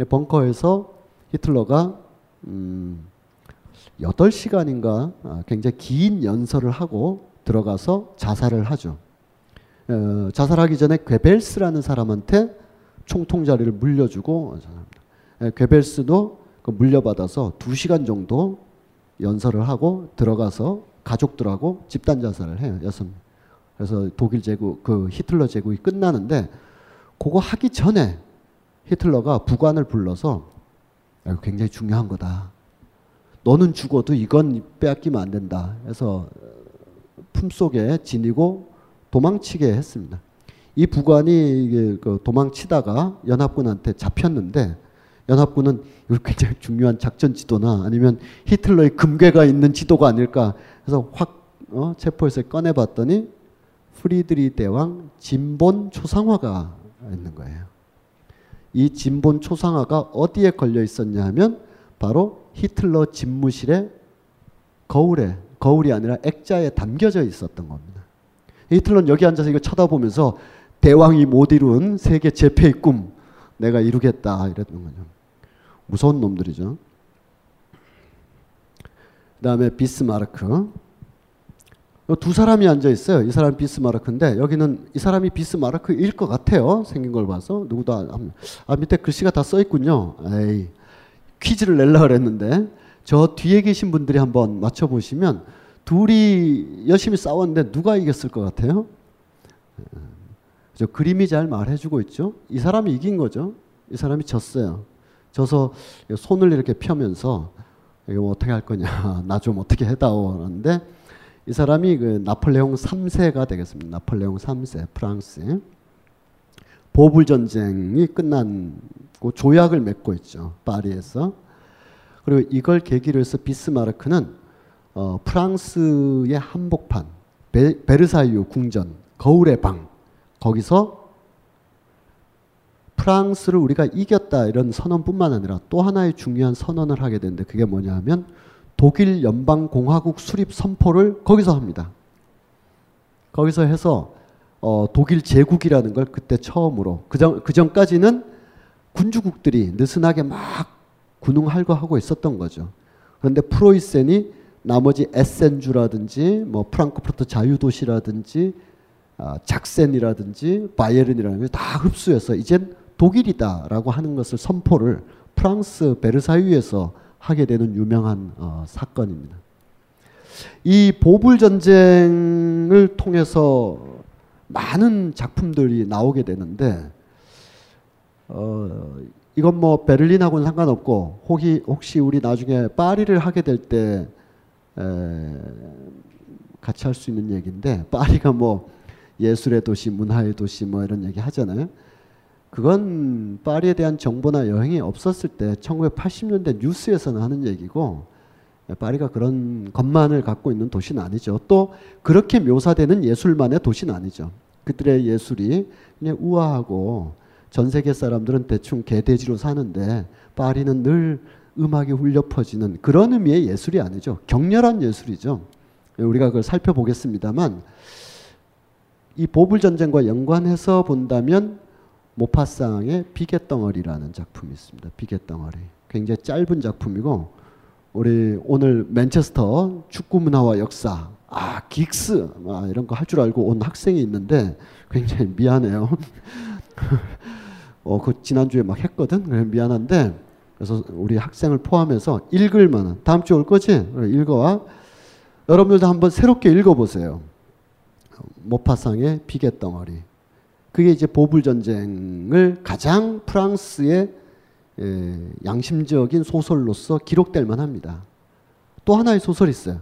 벙커에서 히틀러가 음 8시간인가 아, 굉장히 긴 연설을 하고 들어가서 자살을 하죠. 어, 자살하기 전에 괴벨스라는 사람한테 총통자리를 물려주고 예, 괴벨스도 그 물려받아서 2시간 정도 연설을 하고 들어가서 가족들하고 집단 자살을 해요. 여섯 그래서 독일 제국 그 히틀러 제국이 끝나는데 그거 하기 전에 히틀러가 부관을 불러서 굉장히 중요한 거다. 너는 죽어도 이건 빼앗기면 안 된다. 해서 품속에 지니고 도망치게 했습니다. 이 부관이 그 도망치다가 연합군한테 잡혔는데 연합군은 이거 굉장히 중요한 작전 지도나 아니면 히틀러의 금괴가 있는 지도가 아닐까 해서 확 어, 체포해서 꺼내봤더니 프리드리 대왕 진본 초상화가 있는 거예요. 이 진본 초상화가 어디에 걸려 있었냐 하면 바로 히틀러 집무실에 거울에 거울이 아니라 액자에 담겨져 있었던 겁니다. 히틀러는 여기 앉아서 이거 쳐다보면서 대왕이 못 이룬 세계 제패의 꿈 내가 이루겠다 이랬던 거죠. 무서운 놈들이죠. 그다음에 비스마르크 두 사람이 앉아 있어요. 이 사람 비스마르크인데 여기는 이 사람이 비스마르크일 것 같아요. 생긴 걸 봐서 누구도 안, 아 밑에 글씨가 다 써 있군요. 에이 퀴즈를 낼라 그랬는데 저 뒤에 계신 분들이 한번 맞춰 보시면 둘이 열심히 싸웠는데 누가 이겼을 것 같아요? 저 그림이 잘 말해주고 있죠. 이 사람이 이긴 거죠. 이 사람이 졌어요. 져서 손을 이렇게 펴면서 이거 뭐 어떻게 할 거냐, 나 좀 어떻게 해다오 하는데 이 사람이 그 나폴레옹 3세가 되겠습니다. 나폴레옹 3세 프랑스 보불 전쟁이 끝난고 조약을 맺고 있죠. 파리에서 그리고 이걸 계기로 해서 비스마르크는 어, 프랑스의 한복판 베, 베르사유 궁전 거울의 방 거기서 프랑스를 우리가 이겼다 이런 선언뿐만 아니라 또 하나의 중요한 선언을 하게 되는데 그게 뭐냐 하면 독일 연방공화국 수립 선포를 거기서 합니다. 거기서 해서 어, 독일 제국이라는 걸 그때 처음으로 그전 그전까지는 군주국들이 느슨하게 막 군웅할거하고 있었던 거죠. 그런데 프로이센이 나머지 에센주라든지 뭐 프랑크푸르트 자유도시라든지 아, 작센이라든지 바이에른이라는 걸 다 흡수해서 이젠 독일이다라고 하는 것을 선포를 프랑스 베르사유에서 하게 되는 유명한 어, 사건입니다. 이 보불 전쟁을 통해서 많은 작품들이 나오게 되는데 어, 이건 뭐 베를린하고는 상관없고 혹시 혹시 우리 나중에 파리를 하게 될 때 같이 할 수 있는 얘기인데 파리가 뭐 예술의 도시, 문화의 도시 뭐 이런 얘기 하잖아요. 그건 파리에 대한 정보나 여행이 없었을 때 1980년대 뉴스에서는 하는 얘기고 파리가 그런 것만을 갖고 있는 도시는 아니죠. 또 그렇게 묘사되는 예술만의 도시는 아니죠. 그들의 예술이 그냥 우아하고 전 세계 사람들은 대충 개돼지로 사는데 파리는 늘 음악이 울려 퍼지는 그런 의미의 예술이 아니죠. 격렬한 예술이죠. 우리가 그걸 살펴보겠습니다만 이 보불 전쟁과 연관해서 본다면 모파상의 비계덩어리라는 작품이 있습니다. 비계덩어리. 굉장히 짧은 작품이고 우리 오늘 맨체스터 축구 문화와 역사 아 긱스 아, 이런 거 할 줄 알고 온 학생이 있는데 굉장히 미안해요. 어, 그 지난주에 막 했거든. 그래 미안한데 그래서 우리 학생을 포함해서 읽을 만한 다음 주에 올 거지? 그래, 읽어와. 여러분들도 한번 새롭게 읽어보세요. 모파상의 비계덩어리. 그게 이제 보불 전쟁을 가장 프랑스의 예, 양심적인 소설로서 기록될 만합니다. 또 하나의 소설이 있어요.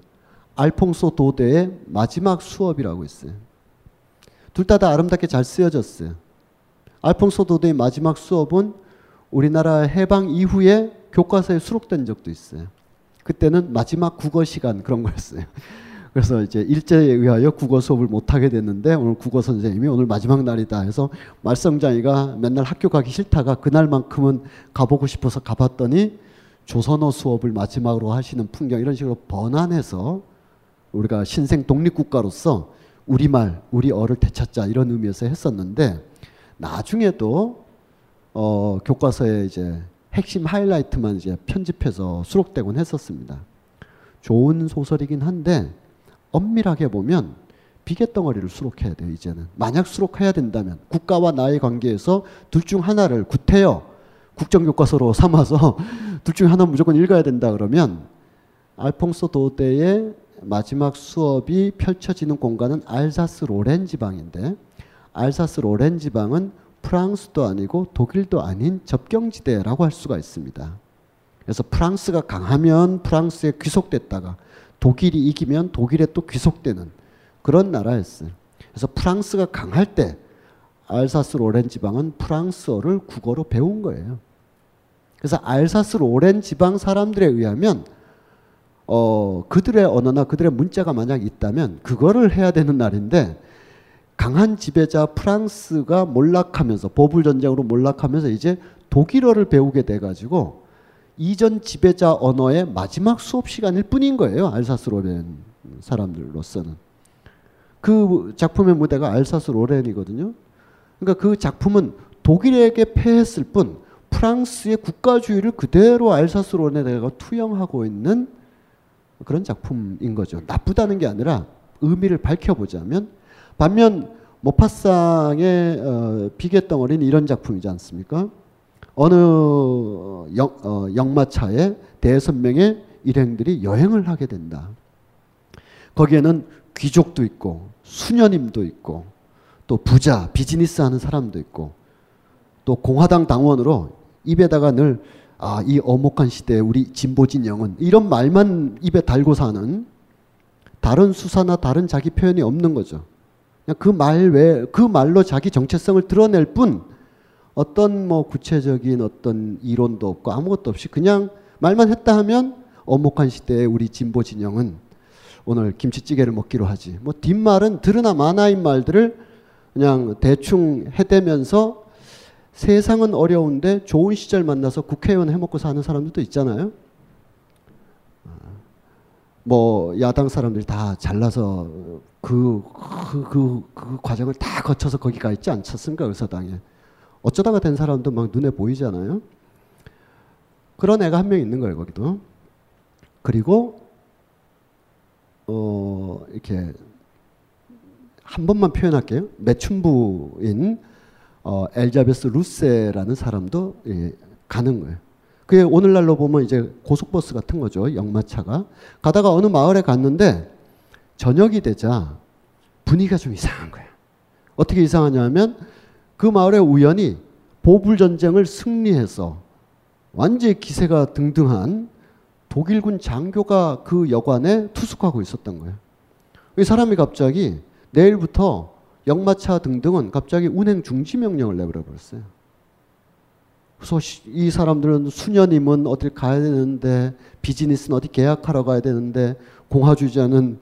알퐁소 도데의 마지막 수업이라고 있어요. 둘 다 다 아름답게 잘 쓰여졌어요. 알퐁소 도데의 마지막 수업은 우리나라 해방 이후에 교과서에 수록된 적도 있어요. 그때는 마지막 국어 시간 그런 거였어요. 그래서 이제 일제에 의하여 국어 수업을 못 하게 됐는데 오늘 국어 선생님이 오늘 마지막 날이다 해서 말썽장이가 맨날 학교 가기 싫다가 그날만큼은 가보고 싶어서 가봤더니 조선어 수업을 마지막으로 하시는 풍경 이런 식으로 번안해서 우리가 신생 독립국가로서 우리말, 우리 어를 되찾자 이런 의미에서 했었는데 나중에도 어, 교과서에 이제 핵심 하이라이트만 이제 편집해서 수록되곤 했었습니다. 좋은 소설이긴 한데 엄밀하게 보면 비계 덩어리를 수록해야 돼요, 이제는. 만약 수록해야 된다면 국가와 나의 관계에서 둘 중 하나를 구태여 국정교과서로 삼아서 둘 중 하나 무조건 읽어야 된다 그러면 알퐁소 도데의 마지막 수업이 펼쳐지는 공간은 알사스 로렌 지방인데 알사스 로렌 지방은 프랑스도 아니고 독일도 아닌 접경지대라고 할 수가 있습니다. 그래서 프랑스가 강하면 프랑스에 귀속됐다가 독일이 이기면 독일에 또 귀속되는 그런 나라였어요. 그래서 프랑스가 강할 때 알사스 로렌 지방은 프랑스어를 국어로 배운 거예요. 그래서 알사스 로렌 지방 사람들에 의하면 어, 그들의 언어나 그들의 문자가 만약 있다면 그거를 해야 되는 날인데 강한 지배자 프랑스가 몰락하면서 보불 전쟁으로 몰락하면서 이제 독일어를 배우게 돼 가지고 이전 지배자 언어의 마지막 수업 시간일 뿐인 거예요. 알사스 로렌 사람들로서는. 그 작품의 무대가 알사스 로렌이거든요. 그러니까 그 작품은 독일에게 패했을 뿐 프랑스의 국가주의를 그대로 알사스 로렌에다가 투영하고 있는 그런 작품인 거죠. 나쁘다는 게 아니라 의미를 밝혀보자면 반면 모파상의 어, 비계 덩어리는 이런 작품이지 않습니까? 어느 영, 어, 영마차에 대선명의 일행들이 여행을 하게 된다. 거기에는 귀족도 있고 수녀님도 있고 또 부자, 비즈니스 하는 사람도 있고 또 공화당 당원으로 입에다가 늘 아, 이 어목한 시대에 우리 진보 진영은 이런 말만 입에 달고 사는 다른 수사나 다른 자기 표현이 없는 거죠. 그냥 그말 외에 그 말로 자기 정체성을 드러낼 뿐 어떤 뭐 구체적인 어떤 이론도 없고 아무것도 없이 그냥 말만 했다 하면 어목한 시대에 우리 진보 진영은 오늘 김치찌개를 먹기로 하지. 뭐 뒷말은 들으나 마나인 말들을 그냥 대충 해대면서 세상은 어려운데 좋은 시절 만나서 국회의원 해먹고 사는 사람들도 있잖아요. 뭐 야당 사람들이 다 잘나서 그, 그, 그, 그 과정을 다 거쳐서 거기 가 있지 않겠습니까? 의사당에. 어쩌다가 된 사람도 막 눈에 보이잖아요. 그런 애가 한 명 있는 거예요, 거기도. 그리고, 어, 이렇게, 한 번만 표현할게요. 매춘부인 어, 엘자베스 루세라는 사람도 예, 가는 거예요. 그게 오늘날로 보면 이제 고속버스 같은 거죠. 역마차가. 가다가 어느 마을에 갔는데 저녁이 되자 분위기가 좀 이상한 거예요. 어떻게 이상하냐면 그 마을에 우연히 보불 전쟁을 승리해서 완전히 기세가 등등한 독일군 장교가 그 여관에 투숙하고 있었던 거예요. 이 사람이 갑자기 내일부터 역마차 등등은 갑자기 운행 중지 명령을 내버려 버렸어요. 그래서 이 사람들은 수녀님은 어딜 가야 되는데 비즈니스는 어디 계약하러 가야 되는데 공화주의자는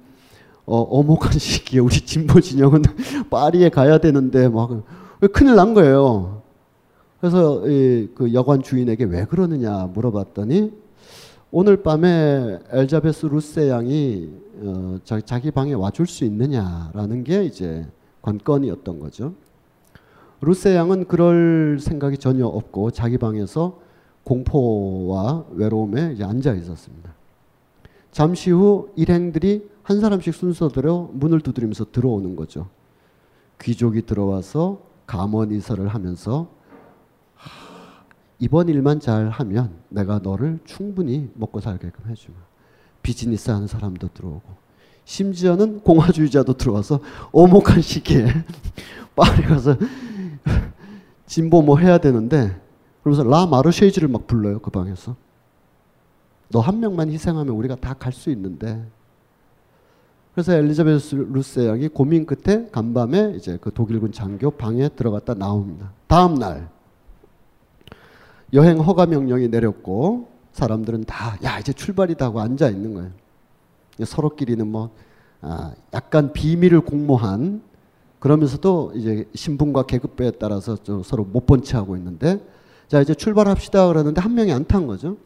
어, 어목한 시기에 우리 진보 진영은 파리에 가야 되는데 막 큰일 난 거예요. 그래서 이, 그 여관 주인에게 왜 그러느냐 물어봤더니 오늘 밤에 엘자베스 루세 양이 어, 자기, 자기 방에 와줄 수 있느냐라는 게 이제 관건이었던 거죠. 루세 양은 그럴 생각이 전혀 없고 자기 방에서 공포와 외로움에 앉아 있었습니다. 잠시 후 일행들이 한 사람씩 순서대로 문을 두드리면서 들어오는 거죠. 귀족이 들어와서 감원 이사를 하면서 이번 일만 잘 하면 내가 너를 충분히 먹고 살게끔 해주마. 비즈니스 하는 사람도 들어오고 심지어는 공화주의자도 들어와서 오목한 시기에 파리 가서 진보 뭐 해야 되는데 그러면서 라 마르쉐이즈를 막 불러요 그 방에서 너 한 명만 희생하면 우리가 다 갈 수 있는데 그래서 엘리자베스 루세 양이 고민 끝에 간밤에 이제 그 독일군 장교 방에 들어갔다 나옵니다. 다음 날 여행 허가 명령이 내렸고 사람들은 다 야 이제 출발이다 하고 앉아 있는 거예요. 서로끼리는 뭐 아, 약간 비밀을 공모한 그러면서도 이제 신분과 계급에 따라서 좀 서로 못 본 체 하고 있는데 자 이제 출발합시다 그러는데 한 명이 안 탄 거죠.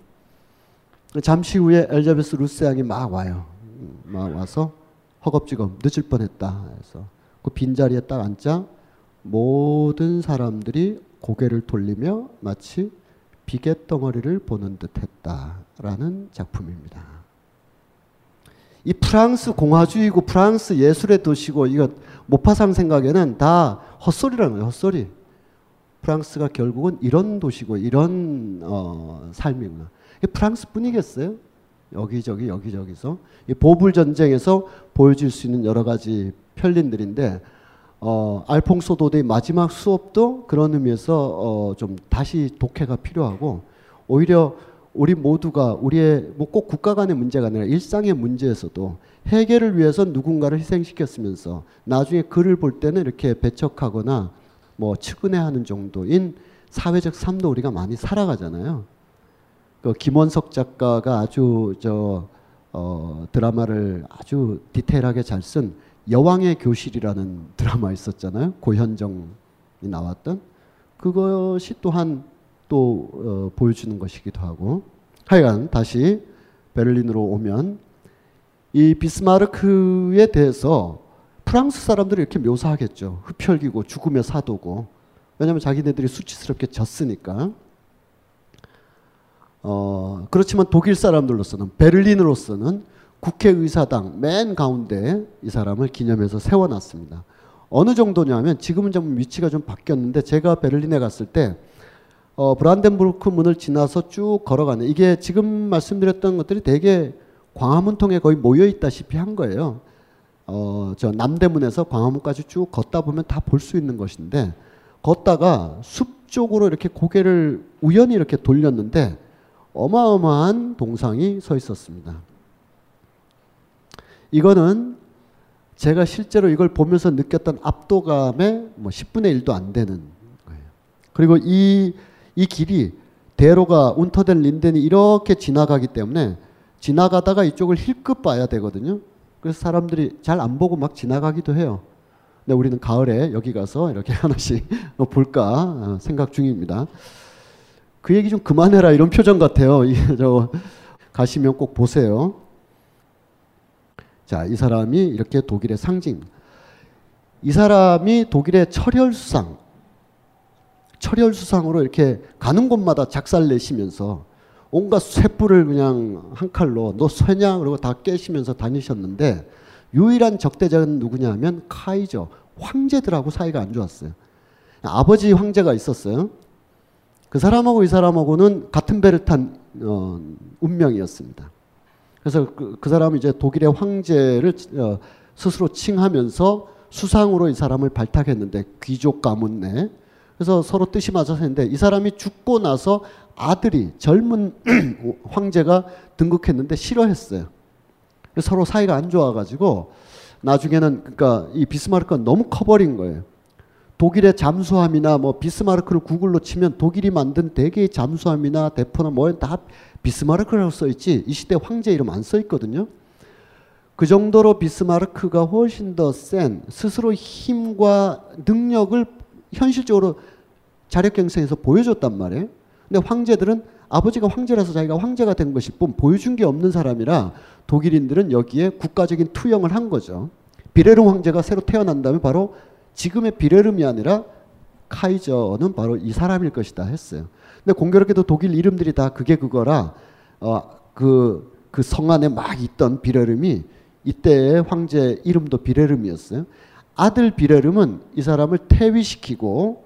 잠시 후에 엘리자베스 루세 양이 막 와요. 막 와서 허겁지겁 늦을 뻔했다 해서 그 빈자리에 딱 앉자 모든 사람들이 고개를 돌리며 마치 비갯덩어리를 보는 듯했다라는 작품입니다. 이 프랑스 공화주의고 프랑스 예술의 도시고 이거 모파상 생각에는 다 헛소리라는 거예요. 헛소리. 프랑스가 결국은 이런 도시고 이런 어, 삶이구나. 프랑스뿐이겠어요? 여기저기 여기저기서 이 보불 전쟁에서 보여줄 수 있는 여러 가지 편린들인데 어, 알퐁소 도데의 마지막 수업도 그런 의미에서 어, 좀 다시 독해가 필요하고 오히려 우리 모두가 우리의 뭐 꼭 국가 간의 문제가 아니라 일상의 문제에서도 해결을 위해서 누군가를 희생시켰으면서 나중에 글을 볼 때는 이렇게 배척하거나 뭐 측은해하는 정도인 사회적 삶도 우리가 많이 살아가잖아요. 그 김원석 작가가 아주 저 어, 드라마를 아주 디테일하게 잘 쓴 여왕의 교실이라는 드라마 있었잖아요. 고현정이 나왔던 그것이 또한 또 어, 보여주는 것이기도 하고 하여간 다시 베를린으로 오면 이 비스마르크에 대해서 프랑스 사람들이 이렇게 묘사하겠죠. 흡혈귀고 죽음의 사도고 왜냐하면 자기네들이 수치스럽게 졌으니까 어, 그렇지만 독일 사람들로서는 베를린으로서는 국회의사당 맨 가운데 이 사람을 기념해서 세워놨습니다. 어느 정도냐면 지금은 좀 위치가 좀 바뀌었는데 제가 베를린에 갔을 때 어, 브란덴부르크 문을 지나서 쭉 걸어가는 이게 지금 말씀드렸던 것들이 되게 광화문통에 거의 모여 있다시피 한 거예요. 어, 저 남대문에서 광화문까지 쭉 걷다 보면 다 볼 수 있는 것인데 걷다가 숲 쪽으로 이렇게 고개를 우연히 이렇게 돌렸는데 어마어마한 동상이 서 있었습니다. 이거는 제가 실제로 이걸 보면서 느꼈던 압도감의 뭐 10분의 1도 안 되는 거예요. 그리고 이, 이 길이 대로가 운터된 린덴이 이렇게 지나가기 때문에 지나가다가 이쪽을 힐끗 봐야 되거든요. 그래서 사람들이 잘 안 보고 막 지나가기도 해요. 근데 우리는 가을에 여기 가서 이렇게 하나씩 볼까 어, 생각 중입니다. 그 얘기 좀 그만해라 이런 표정 같아요. 저 가시면 꼭 보세요. 자, 이 사람이 이렇게 독일의 상징. 이 사람이 독일의 철혈수상, 철혈수상으로 이렇게 가는 곳마다 작살 내시면서 온갖 쇠뿔을 그냥 한 칼로 너 쇠냐 그러고 다 깨시면서 다니셨는데 유일한 적대자는 누구냐면 카이저 황제들하고 사이가 안 좋았어요. 아버지 황제가 있었어요. 그 사람하고 이 사람하고는 같은 배를 탄 어, 운명이었습니다. 그래서 그, 그 사람은 이제 독일의 황제를 어, 스스로 칭하면서 수상으로 이 사람을 발탁했는데 귀족 가문 내. 그래서 서로 뜻이 맞아서 했는데 이 사람이 죽고 나서 아들이 젊은 황제가 등극했는데 싫어했어요. 서로 사이가 안 좋아가지고 나중에는 그러니까 이 비스마르크가 너무 커버린 거예요. 독일의 잠수함이나 뭐 비스마르크를 구글로 치면 독일이 만든 대개의 잠수함이나 대포나 뭐 다 비스마르크라고 써 있지 이 시대 황제 이름 안 써 있거든요. 그 정도로 비스마르크가 훨씬 더 센 스스로 힘과 능력을 현실적으로 자력갱생해서 보여줬단 말이에요. 근데 황제들은 아버지가 황제라서 자기가 황제가 된 것일 뿐 보여준 게 없는 사람이라 독일인들은 여기에 국가적인 투영을 한 거죠. 비레름 황제가 새로 태어난다면 바로 지금의 비레름이 아니라 카이저는 바로 이 사람일 것이다 했어요. 근데 공교롭게도 독일 이름들이 다 그게 그거라 어, 그, 그 성 안에 막 있던 비레름이 이때의 황제 이름도 비레름이었어요. 아들 비레름은 이 사람을 퇴위시키고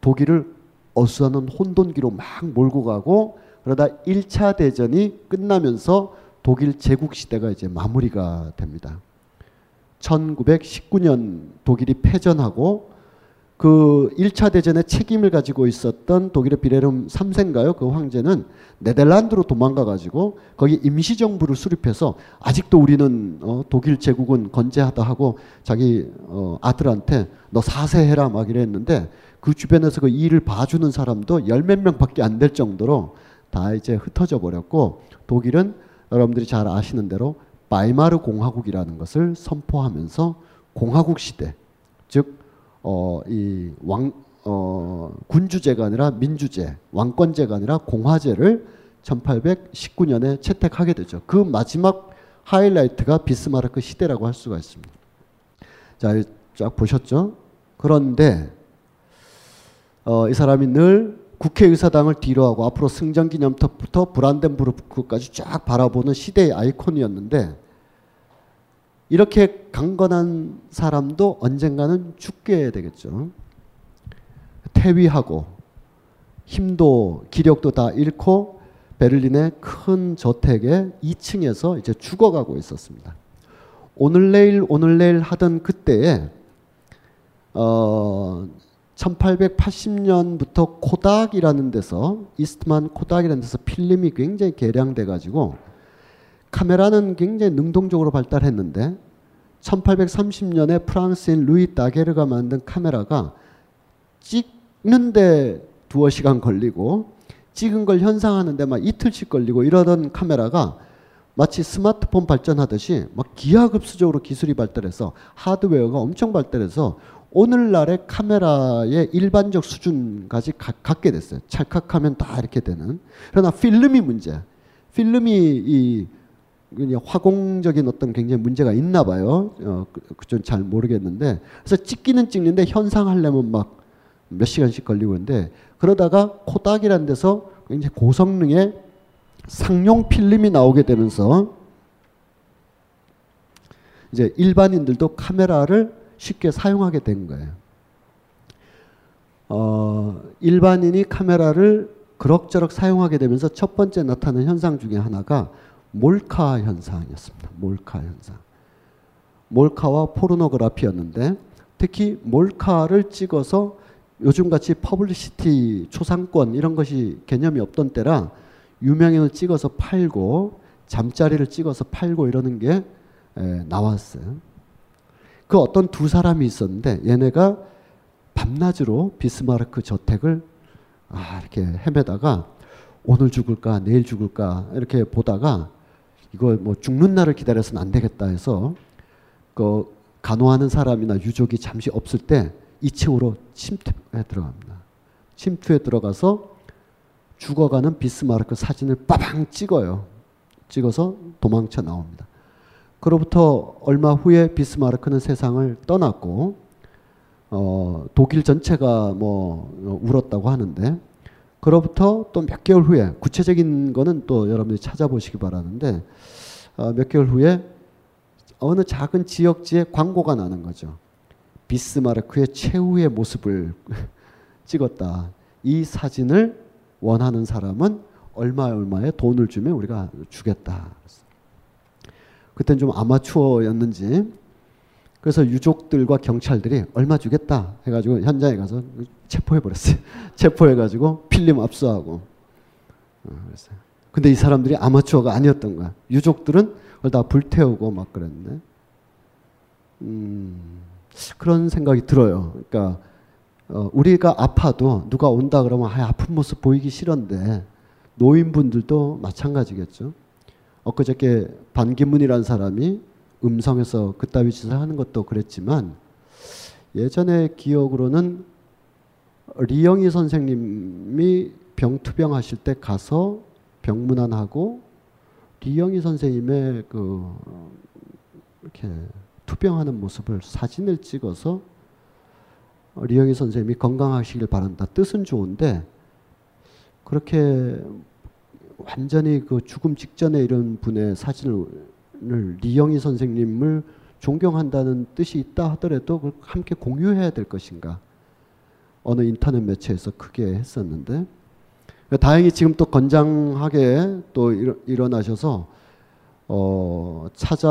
독일을 어수선한 혼돈기로 막 몰고 가고 그러다 1차 대전이 끝나면서 독일 제국 시대가 이제 마무리가 됩니다. 1919년 독일이 패전하고 그 1차 대전의 책임을 가지고 있었던 독일의 비레름 3세인가요? 그 황제는 네덜란드로 도망가 가지고 거기 임시 정부를 수립해서 아직도 우리는 어, 독일 제국은 건재하다 하고 자기 어, 아들한테 너 사세해라 막 이랬는데 그 주변에서 그 일을 봐주는 사람도 열 몇 명밖에 안 될 정도로 다 이제 흩어져 버렸고 독일은 여러분들이 잘 아시는 대로 바이마르 공화국이라는 것을 선포하면서 공화국 시대 즉 어 이왕 어, 군주제가 아니라 민주제, 왕권제가 아니라 공화제를 1819년에 채택하게 되죠. 그 마지막 하이라이트가 비스마르크 시대라고 할 수가 있습니다. 자, 쫙 보셨죠? 그런데 어, 이 사람이 늘 국회의사당을 뒤로하고 앞으로 승전기념탑부터 브란덴부르크까지 쫙 바라보는 시대의 아이콘이었는데 이렇게 강건한 사람도 언젠가는 죽게 되겠죠. 퇴위하고 힘도 기력도 다 잃고 베를린의 큰 저택의 2층에서 이제 죽어가고 있었습니다. 오늘 내일 오늘 내일 하던 그때에 어 1880년부터 코닥이라는 데서 이스트만 코닥이라는 데서 필름이 굉장히 개량돼 가지고 카메라는 굉장히 능동적으로 발달했는데 1830년에 프랑스인 루이 다게르가 만든 카메라가 찍는데 두어 시간 걸리고 찍은 걸 현상하는데 막 이틀씩 걸리고 이러던 카메라가 마치 스마트폰 발전하듯이 막 기하급수적으로 기술이 발달해서 하드웨어가 엄청 발달해서 오늘날의 카메라의 일반적 수준까지 가, 갖게 됐어요. 찰칵하면 다 이렇게 되는. 그러나 필름이 문제. 필름이 이 화공적인 어떤 굉장히 문제가 있나 봐요. 어, 그좀잘 그 모르겠는데. 그래서 찍기는 찍는데 현상하려면 막 몇 시간씩 걸리고 있는데 그러다가 코닥이라는 데서 굉장히 고성능의 상용 필름이 나오게 되면서 이제 일반인들도 카메라를 쉽게 사용하게 된 거예요. 어, 일반인이 카메라를 그럭저럭 사용하게 되면서 첫 번째 나타나는 현상 중에 하나가 몰카 현상이었습니다. 몰카 현상. 몰카와 포르노그라피였는데 특히 몰카를 찍어서 요즘같이 퍼블리시티 초상권 이런 것이 개념이 없던 때라 유명인을 찍어서 팔고 잠자리를 찍어서 팔고 이러는 게 에, 나왔어요. 그 어떤 두 사람이 있었는데 얘네가 밤낮으로 비스마르크 저택을 아, 이렇게 헤매다가 오늘 죽을까 내일 죽을까 이렇게 보다가 이거 뭐 죽는 날을 기다려서는 안 되겠다 해서 그 간호하는 사람이나 유족이 잠시 없을 때 2층으로 침투에 들어갑니다. 침투에 들어가서 죽어가는 비스마르크 사진을 빠방 찍어요. 찍어서 도망쳐 나옵니다. 그로부터 얼마 후에 비스마르크는 세상을 떠났고 어, 독일 전체가 뭐 울었다고 하는데 그로부터 또 몇 개월 후에 구체적인 거는 또 여러분들이 찾아보시기 바라는데 어, 몇 개월 후에 어느 작은 지역지에 광고가 나는 거죠. 비스마르크의 최후의 모습을 찍었다. 이 사진을 원하는 사람은 얼마 얼마의 돈을 주면 우리가 주겠다. 그땐 좀 아마추어였는지 그래서 유족들과 경찰들이 얼마 주겠다 해가지고 현장에 가서 체포해 버렸어요. 체포해 가지고 필름 압수하고. 어, 그랬어요. 근데 이 사람들이 아마추어가 아니었던 거야. 유족들은 그걸 다 불태우고 막 그랬네. 음, 그런 생각이 들어요. 그러니까 어, 우리가 아파도 누가 온다 그러면 아, 아픈 모습 보이기 싫은데 노인분들도 마찬가지겠죠. 엊그저께 반기문이라는 사람이 음성에서 그따위 짓을 하는 것도 그랬지만 예전에 기억으로는 리영희 선생님이 병투병 하실 때 가서 병문안하고 리영희 선생님의 그 이렇게 투병하는 모습을 사진을 찍어서 리영희 선생님이 건강하시길 바란다. 뜻은 좋은데 그렇게 완전히 그 죽음 직전에 이런 분의 사진을 리영희 선생님을 존경한다는 뜻이 있다 하더라도 그걸 함께 공유해야 될 것인가? 어느 인터넷 매체에서 크게 했었는데 다행히 지금 또 건장하게 또 일어나셔서 어 찾아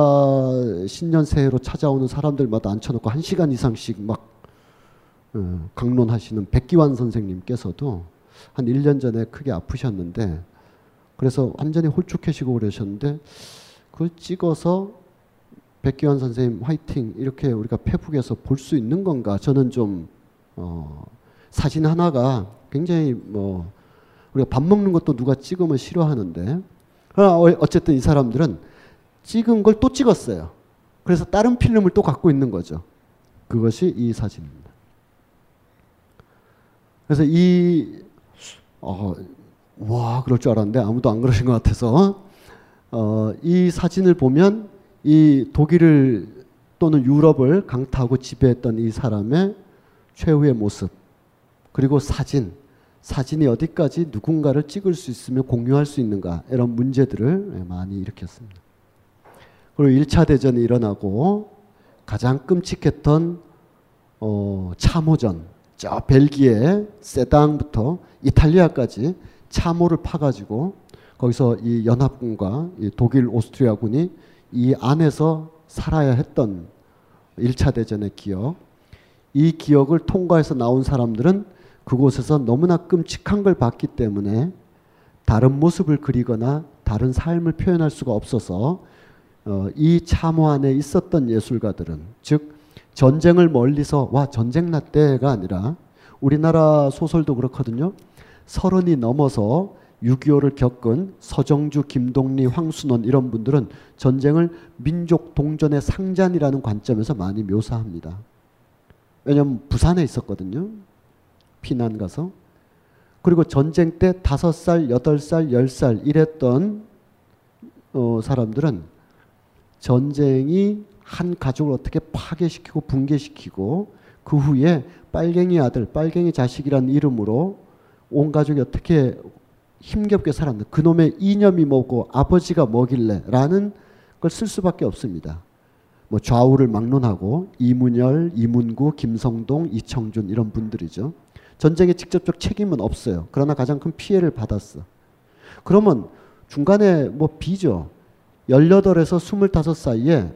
신년 새해로 찾아오는 사람들마다 앉혀놓고 한 시간 이상씩 막 어, 강론하시는 백기환 선생님께서도 한 1년 전에 크게 아프셨는데 그래서 완전히 홀쭉해지고 그러셨는데 그걸 찍어서 백기환 선생님 화이팅 이렇게 우리가 페북에서 볼 수 있는 건가 저는 좀 어, 사진 하나가 굉장히 뭐 우리가 밥 먹는 것도 누가 찍으면 싫어하는데 그러나 어, 어쨌든 이 사람들은 찍은 걸 또 찍었어요. 그래서 다른 필름을 또 갖고 있는 거죠. 그것이 이 사진입니다. 그래서 이 어, 와 그럴 줄 알았는데 아무도 안 그러신 것 같아서 어, 이 사진을 보면 이 독일을 또는 유럽을 강타하고 지배했던 이 사람의 최후의 모습 그리고 사진 사진이 어디까지 누군가를 찍을 수 있으며 공유할 수 있는가 이런 문제들을 많이 일으켰습니다. 그리고 1차 대전이 일어나고 가장 끔찍했던 어, 참호전 저 벨기에 세당부터 이탈리아까지 참호를 파가지고 거기서 이 연합군과 이 독일 오스트리아군이 이 안에서 살아야 했던 1차 대전의 기억 이 기억을 통과해서 나온 사람들은 그곳에서 너무나 끔찍한 걸 봤기 때문에 다른 모습을 그리거나 다른 삶을 표현할 수가 없어서 어, 이 참호 안에 있었던 예술가들은 즉 전쟁을 멀리서 와 전쟁 났대가 아니라 우리나라 소설도 그렇거든요. 서른이 넘어서 6.25를 겪은 서정주, 김동리, 황순원 이런 분들은 전쟁을 민족 동전의 상잔이라는 관점에서 많이 묘사합니다. 왜냐하면 부산에 있었거든요. 피난 가서. 그리고 전쟁 때 다섯 살, 여덟 살, 열살 이랬던 어, 사람들은 전쟁이 한 가족을 어떻게 파괴시키고 붕괴시키고 그 후에 빨갱이 아들, 빨갱이 자식이라는 이름으로 온 가족이 어떻게 힘겹게 살았는데 그놈의 이념이 뭐고 아버지가 뭐길래 라는 걸 쓸 수밖에 없습니다. 뭐 좌우를 막론하고 이문열, 이문구, 김성동, 이청준 이런 분들이죠. 전쟁에 직접적 책임은 없어요. 그러나 가장 큰 피해를 받았어. 그러면 중간에 뭐 비죠. 18에서 25 사이에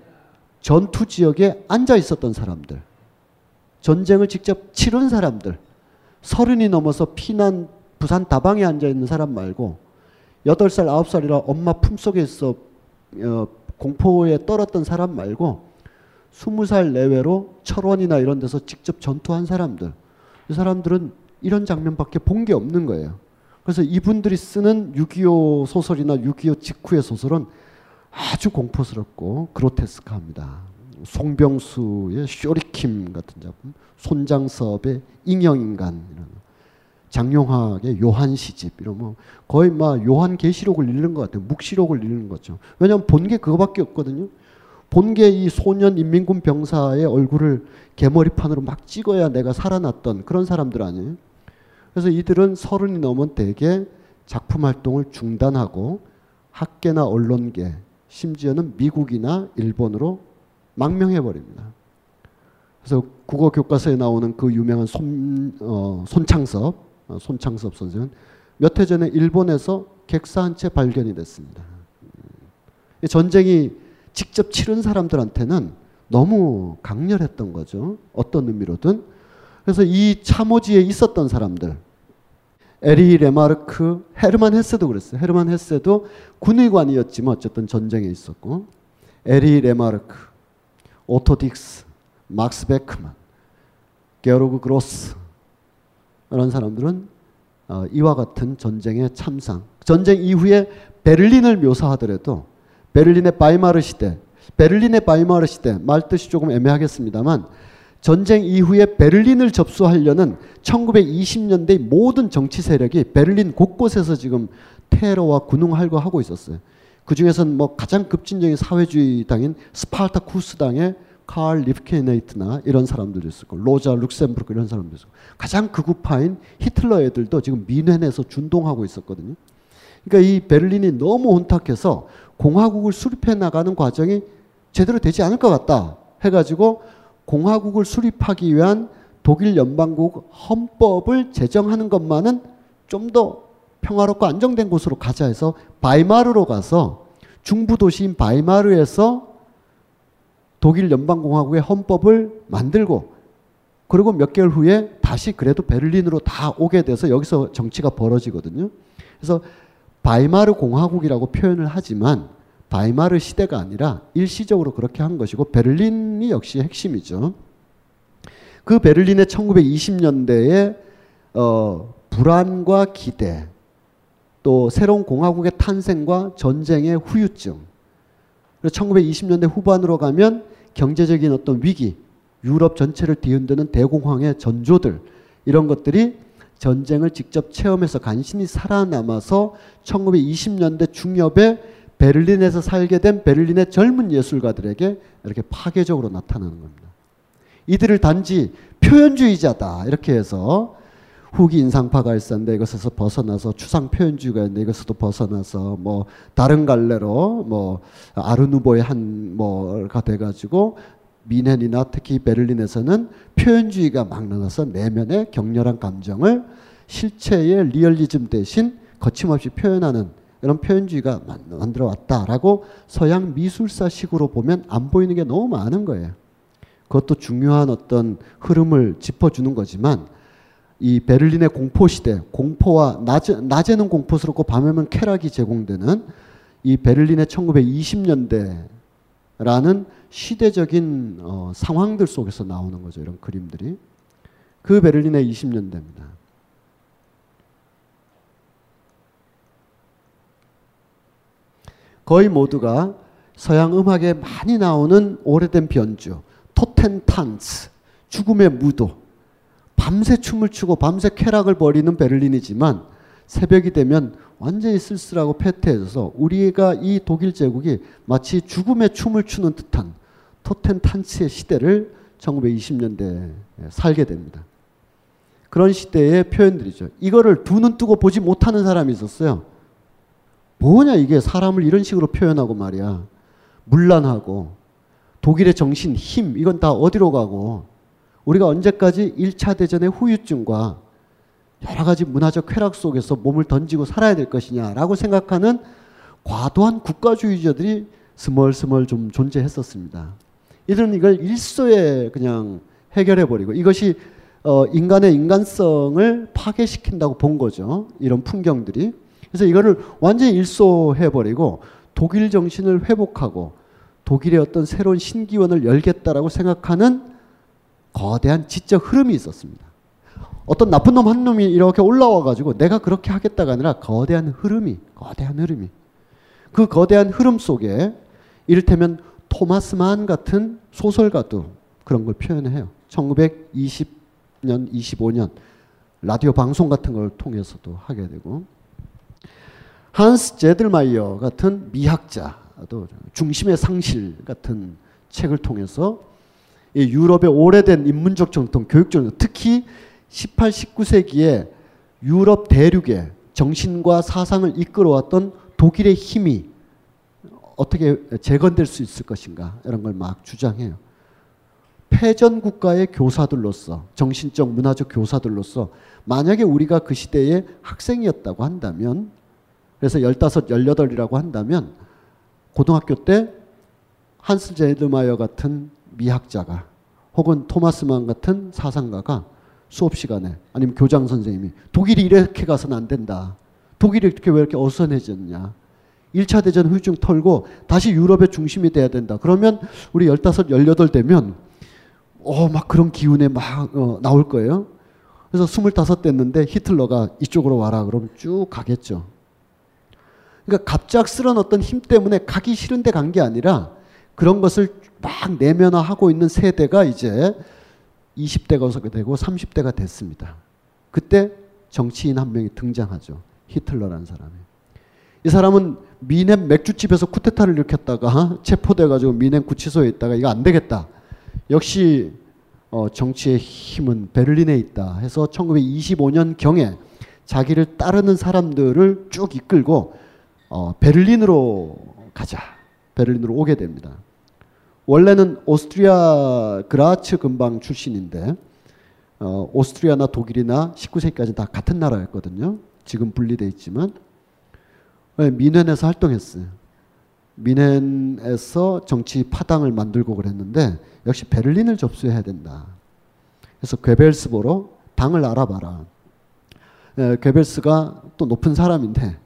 전투 지역에 앉아 있었던 사람들, 전쟁을 직접 치른 사람들, 서른이 넘어서 피난 부산 다방에 앉아 있는 사람 말고 여덟 살 아홉 살이라 엄마 품속에서 어, 공포에 떨었던 사람 말고 스무 살 내외로 철원이나 이런 데서 직접 전투한 사람들, 이 사람들은 이런 장면밖에 본 게 없는 거예요. 그래서 이분들이 쓰는 6.25 소설이나 6.25 직후의 소설은 아주 공포스럽고 그로테스크합니다. 송병수의 쇼리킴 같은 작품, 손장섭의 이런 장용학의 요한 시집 이런 뭐 거의 막 요한 계시록을 읽는 것 같아요. 묵시록을 읽는 거죠. 왜냐하면 본 게 그거밖에 없거든요. 본 게 이 소년 인민군 병사의 얼굴을 개머리판으로 막 찍어야 내가 살아났던 그런 사람들 아니에요. 그래서 이들은 서른이 넘은 대개 작품 활동을 중단하고 학계나 언론계 심지어는 미국이나 일본으로 망명해 버립니다. 그래서 국어 교과서에 나오는 그 유명한 손, 어, 손창섭, 어, 손창섭 선생은 몇 해 전에 일본에서 객사 한 채 발견이 됐습니다. 이 전쟁이 직접 치른 사람들한테는 너무 강렬했던 거죠. 어떤 의미로든. 그래서 이 참호지에 있었던 사람들, 에리히 레마르크, 헤르만 헤세도 그랬어요. 헤르만 헤세도 군의관이었지만 어쨌든 전쟁에 있었고, 에리히 레마르크, 오토 딕스, 막스 베크만, 게오르그 그로스 이런 사람들은 어, 이와 같은 전쟁의 참상, 전쟁 이후에 베를린을 묘사하더라도 베를린의 바이마르 시대, 베를린의 바이마르 시대 말 뜻이 조금 애매하겠습니다만 전쟁 이후에 베를린을 접수하려는 1920년대 모든 정치 세력이 베를린 곳곳에서 지금 테러와 군웅 할거 하고 있었어요. 그 중에서는 뭐 가장 급진적인 사회주의 당인 스파르타쿠스 당의 칼 리프크네히트나 이런 사람들도 있었고 로자 룩셈부르크 이런 사람도 있었고 가장 극우파인 히틀러 애들도 지금 뮌헨에서 준동하고 있었거든요. 그러니까 이 베를린이 너무 혼탁해서 공화국을 수립해 나가는 과정이 제대로 되지 않을 것 같다 해가지고 공화국을 수립하기 위한 독일 연방국 헌법을 제정하는 것만은 좀 더 평화롭고 안정된 곳으로 가자 해서 바이마르로 가서 중부 도시인 바이마르에서 독일 연방공화국의 헌법을 만들고 그리고 몇 개월 후에 다시 그래도 베를린으로 다 오게 돼서 여기서 정치가 벌어지거든요. 그래서 바이마르 공화국이라고 표현을 하지만 바이마르 시대가 아니라 일시적으로 그렇게 한 것이고 베를린이 역시 핵심이죠. 그 베를린의 1920년대에 어, 불안과 기대, 또 새로운 공화국의 탄생과 전쟁의 후유증. 그래서 1920년대 후반으로 가면 경제적인 어떤 위기, 유럽 전체를 뒤흔드는 대공황의 전조들 이런 것들이 전쟁을 직접 체험해서 간신히 살아남아서 1920년대 중엽에 베를린에서 살게 된 베를린의 젊은 예술가들에게 이렇게 파괴적으로 나타나는 겁니다. 이들을 단지 표현주의자다 이렇게 해서 후기 인상파가 있었는데 이것에서 벗어나서 추상 표현주의가 있는데 이것에도 벗어나서 뭐 다른 갈래로 뭐 아르누보의 한 뭐가 돼가지고 미넨이나 특히 베를린에서는 표현주의가 막 나눠서 내면의 격렬한 감정을 실체의 리얼리즘 대신 거침없이 표현하는 이런 표현주의가 만들어 왔다라고 서양 미술사식으로 보면 안 보이는 게 너무 많은 거예요. 그것도 중요한 어떤 흐름을 짚어주는 거지만 이 베를린의 공포 시대, 공포와 낮에, 낮에는 공포스럽고 밤에는 쾌락이 제공되는 이 베를린의 1920년대라는 시대적인 어, 상황들 속에서 나오는 거죠. 이런 그림들이. 그 베를린의 20년대입니다. 거의 모두가 서양 음악에 많이 나오는 오래된 변주, 토텐탄스, 죽음의 무도, 밤새 춤을 추고 밤새 쾌락을 벌이는 베를린이지만 새벽이 되면 완전히 쓸쓸하고 패퇴해져서 우리가 이 독일 제국이 마치 죽음의 춤을 추는 듯한 토텐탄스의 시대를 1920년대에 살게 됩니다. 그런 시대의 표현들이죠. 이거를 두 눈 뜨고 보지 못하는 사람이 있었어요. 뭐냐 이게 사람을 이런 식으로 표현하고 말이야. 문란하고 독일의 정신, 힘 이건 다 어디로 가고 우리가 언제까지 1차 대전의 후유증과 여러 가지 문화적 쾌락 속에서 몸을 던지고 살아야 될 것이냐라고 생각하는 과도한 국가주의자들이 스멀스멀 좀 존재했었습니다. 이들은 이걸 일소에 그냥 해결해 버리고 이것이 어, 인간의 인간성을 파괴시킨다고 본 거죠. 이런 풍경들이. 그래서 이거를 완전히 일소해 버리고 독일 정신을 회복하고 독일의 어떤 새로운 신기원을 열겠다라고 생각하는 거대한 지적 흐름이 있었습니다. 어떤 나쁜 놈 한 놈이 이렇게 올라와 가지고 내가 그렇게 하겠다가 아니라 거대한 흐름이 거대한 흐름이 그 거대한 흐름 속에 이를테면 토마스 만 같은 소설가도 그런 걸 표현해요. 1920년, 25년 라디오 방송 같은 걸 통해서도 하게 되고 한스 제들마이어 같은 미학자도 중심의 상실 같은 책을 통해서 이 유럽의 오래된 인문적 정통, 교육적 정통, 특히 18, 19세기에 유럽 대륙의 정신과 사상을 이끌어왔던 독일의 힘이 어떻게 재건될 수 있을 것인가 이런 걸 막 주장해요. 패전 국가의 교사들로서 정신적 문화적 교사들로서 만약에 우리가 그 시대의 학생이었다고 한다면 그래서 15, 18이라고 한다면 고등학교 때 한스 제드마이어 같은 미학자가 혹은 토마스만 같은 사상가가 수업 시간에 아니면 교장 선생님이 독일이 이렇게 가서는 안 된다. 독일이 이렇게 왜 이렇게 어선해졌냐. 1차 대전 후유증 털고 다시 유럽의 중심이 돼야 된다. 그러면 우리 15, 18 되면 어, 막 그런 기운에 막 어, 나올 거예요. 그래서 25 됐는데 히틀러가 이쪽으로 와라. 그러면 쭉 가겠죠. 그러니까 갑작스런 어떤 힘 때문에 가기 싫은데 간 게 아니라 그런 것을 막 내면화하고 있는 세대가 이제 20대가 되고 30대가 됐습니다. 그때 정치인 한 명이 등장하죠. 히틀러라는 사람이. 이 사람은 미넨 맥주집에서 쿠데타를 일으켰다가 체포돼가지고 미넨 구치소에 있다가 이거 안 되겠다. 역시 어, 정치의 힘은 베를린에 있다 해서 1925년 경에 자기를 따르는 사람들을 쭉 이끌고 어, 베를린으로 가자. 베를린으로 오게 됩니다. 원래는 오스트리아 그라츠 근방 출신인데 어, 오스트리아나 독일이나 19세기까지 다 같은 나라였거든요. 지금 분리돼 있지만 미넨에서 활동했어요. 미넨에서 정치 파당을 만들고 그랬는데 역시 베를린을 접수해야 된다. 그래서 괴벨스 보러 당을 알아봐라. 에, 괴벨스가 또 높은 사람인데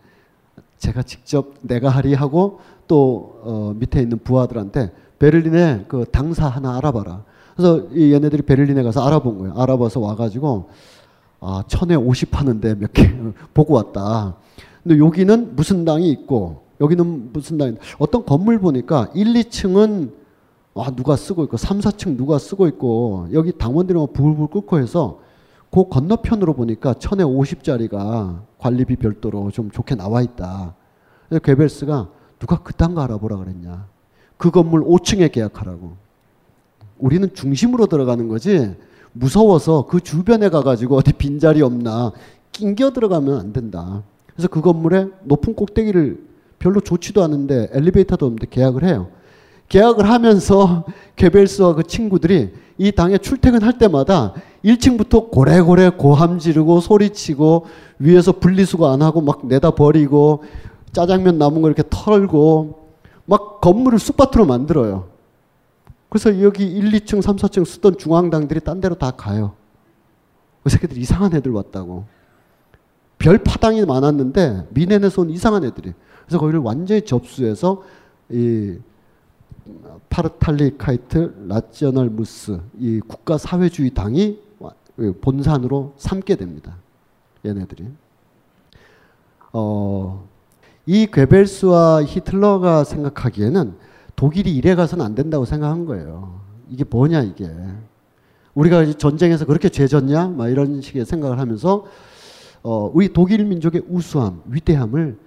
제가 직접 내가 하리 하고 또 어, 밑에 있는 부하들한테 베를린에 그 당사 하나 알아봐라. 그래서 이 얘네들이 베를린에 가서 알아본 거예요. 알아봐서 와가지고 아 천에 오십 하는데 몇 개 보고 왔다. 근데 여기는 무슨 당이 있고 여기는 무슨 당이 어떤 건물 보니까 1, 2층은 아 누가 쓰고 있고 3, 4층 누가 쓰고 있고 여기 당원들이 막 불불 끓고 해서 그 건너편으로 보니까 천에 오십 짜리가 관리비 별도로 좀 좋게 나와 있다. 그래서 괴벨스가 누가 그딴 거 알아보라 그랬냐. 그 건물 5층에 계약하라고. 우리는 중심으로 들어가는 거지 무서워서 그 주변에 가가지고 어디 빈자리 없나 낑겨 들어가면 안 된다. 그래서 그 건물에 높은 꼭대기를 별로 좋지도 않은데 엘리베이터도 없는데 계약을 해요. 계약을 하면서 개벨스와 그 친구들이 이 당에 출퇴근할 때마다 1층부터 고래고래 고함 지르고 소리치고 위에서 분리수거 안 하고 막 내다 버리고 짜장면 남은 거 이렇게 털고 막 건물을 쑥밭으로 만들어요. 그래서 여기 1, 2층, 3, 4층 쓰던 중앙당들이 딴 데로 다 가요. 그 새끼들 이상한 애들 왔다고. 별 파당이 많았는데 미넨에서 온 이상한 애들이. 그래서 거기를 완전히 접수해서 이 파르탈리카이트 라지어널 무스 이 국가 사회주의 당이 본산으로 삼게 됩니다. 얘네들이. 어, 이 괴벨스와 히틀러가 생각하기에는 독일이 이래 가서는 안 된다고 생각한 거예요. 이게 뭐냐 이게. 우리가 전쟁에서 그렇게 죄졌냐? 막 이런 식의 생각을 하면서 어, 우리 독일 민족의 우수함, 위대함을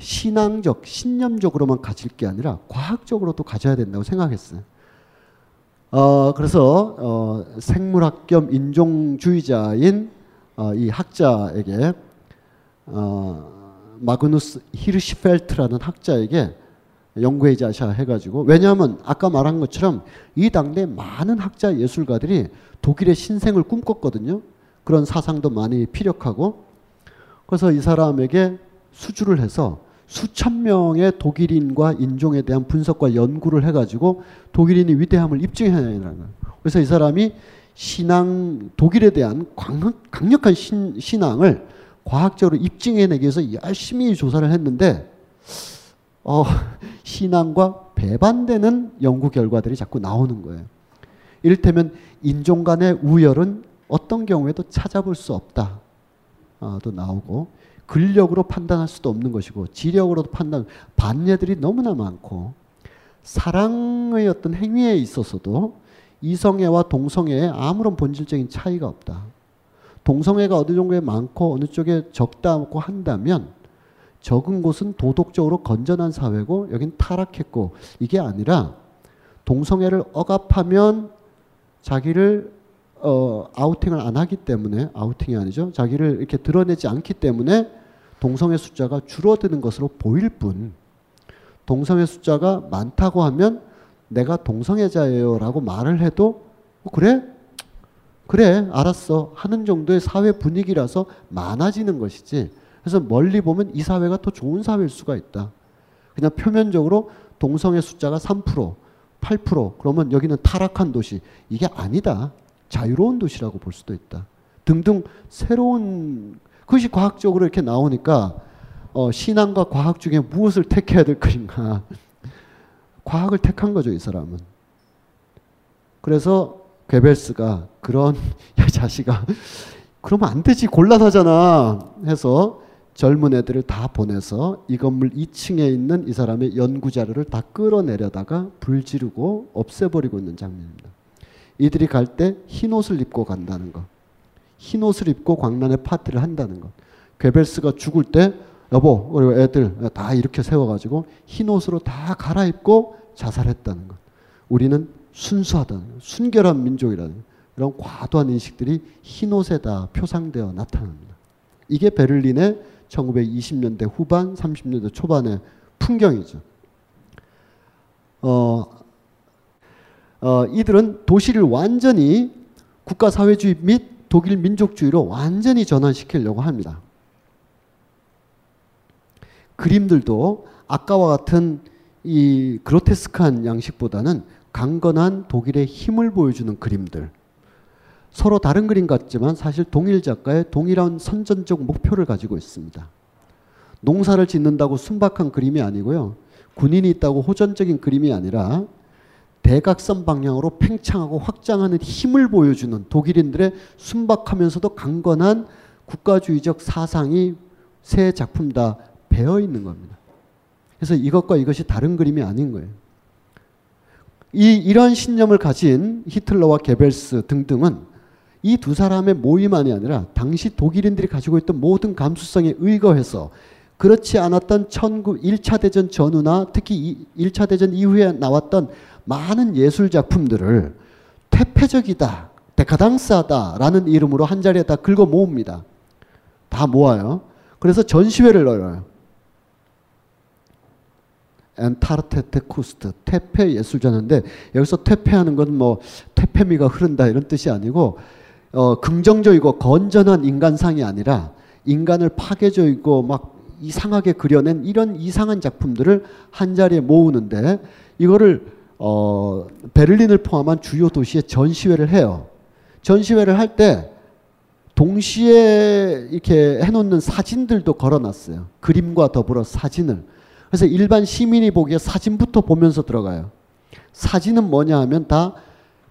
신앙적, 신념적으로만 가질 게 아니라 과학적으로도 가져야 된다고 생각했어요. 어, 그래서 어, 생물학 겸 인종주의자인 어, 이 학자에게 어, 마그누스 히르시펠트라는 학자에게 연구해자샤 해가지고 왜냐하면 아까 말한 것처럼 이 당대 많은 학자 예술가들이 독일의 신생을 꿈꿨거든요. 그런 사상도 많이 피력하고 그래서 이 사람에게 수주를 해서 수천 명의 독일인과 인종에 대한 분석과 연구를 해가지고 독일인의 위대함을 입증해내는 거예요. 그래서 이 사람이 신앙 독일에 대한 강력, 강력한 신, 신앙을 과학적으로 입증해내기 위해서 열심히 조사를 했는데 어, 신앙과 배반되는 연구 결과들이 자꾸 나오는 거예요. 이를테면 인종 간의 우열은 어떤 경우에도 찾아볼 수 없다. 아, 도 나오고 근력으로 판단할 수도 없는 것이고 지력으로도 판단 반예들이 너무나 많고 사랑의 어떤 행위에 있어서도 이성애와 동성애에 아무런 본질적인 차이가 없다. 동성애가 어느 정도에 많고 어느 쪽에 적다고 한다면 적은 곳은 도덕적으로 건전한 사회고 여긴 타락했고 이게 아니라 동성애를 억압하면 자기를 어, 아우팅을 안 하기 때문에 아우팅이 아니죠. 자기를 이렇게 드러내지 않기 때문에 동성애 숫자가 줄어드는 것으로 보일 뿐 동성애 숫자가 많다고 하면 내가 동성애자예요라고 말을 해도 어, 그래 그래 알았어. 하는 정도의 사회 분위기라서 많아지는 것이지. 그래서 멀리 보면 이 사회가 더 좋은 사회일 수가 있다. 그냥 표면적으로 동성애 숫자가 3% 8% 그러면 여기는 타락한 도시. 이게 아니다. 자유로운 도시라고 볼 수도 있다. 등등 새로운 그것이 과학적으로 이렇게 나오니까 어, 신앙과 과학 중에 무엇을 택해야 될 것인가. 과학을 택한 거죠 이 사람은. 그래서 괴벨스가 그런 야 자식아 그러면 안 되지 곤란하잖아 해서 젊은 애들을 다 보내서 이 건물 2층에 있는 이 사람의 연구 자료를 다 끌어내려다가 불 지르고 없애버리고 있는 장면입니다. 이들이 갈 때 흰 옷을 입고 간다는 것. 흰 옷을 입고 광란의 파티를 한다는 것. 괴벨스가 죽을 때 여보 그리고 애들 다 이렇게 세워가지고 흰 옷으로 다 갈아입고 자살했다는 것. 우리는 순수하다는 것, 순결한 민족이라는 것. 이런 과도한 인식들이 흰 옷에 다 표상되어 나타납니다. 이게 베를린의 1920년대 후반, 30년대 초반의 풍경이죠. 어, 어, 이들은 도시를 완전히 국가 사회주의 및 독일 민족주의로 완전히 전환시키려고 합니다. 그림들도 아까와 같은 이 그로테스크한 양식보다는 강건한 독일의 힘을 보여주는 그림들. 서로 다른 그림 같지만 사실 동일 작가의 동일한 선전적 목표를 가지고 있습니다. 농사를 짓는다고 순박한 그림이 아니고요. 군인이 있다고 호전적인 그림이 아니라 대각선 방향으로 팽창하고 확장하는 힘을 보여주는 독일인들의 순박하면서도 강건한 국가주의적 사상이 세 작품 다 배어 있는 겁니다. 그래서 이것과 이것이 다른 그림이 아닌 거예요. 이 이런 신념을 가진 히틀러와 게벨스 등등은 이 두 사람의 모임만이 아니라 당시 독일인들이 가지고 있던 모든 감수성에 의거해서 그렇지 않았던 19 1차 대전 전후나 특히 1차 대전 이후에 나왔던 많은 예술 작품들을 퇴폐적이다, 데카당스하다라는 이름으로 한 자리에 다 긁어 모읍니다. 다 모아요. 그래서 전시회를 열어요. 엔타르테테 쿠스트 퇴폐 예술전인데 여기서 퇴폐하는 건뭐 퇴폐미가 흐른다 이런 뜻이 아니고 어, 긍정적이고 건전한 인간상이 아니라 인간을 파괴적이고 막 이상하게 그려낸 이런 이상한 작품들을 한 자리에 모으는데 이거를 어, 베를린을 포함한 주요 도시에 전시회를 해요. 전시회를 할 때 동시에 이렇게 해놓는 사진들도 걸어놨어요. 그림과 더불어 사진을. 그래서 일반 시민이 보기에 사진부터 보면서 들어가요. 사진은 뭐냐 하면 다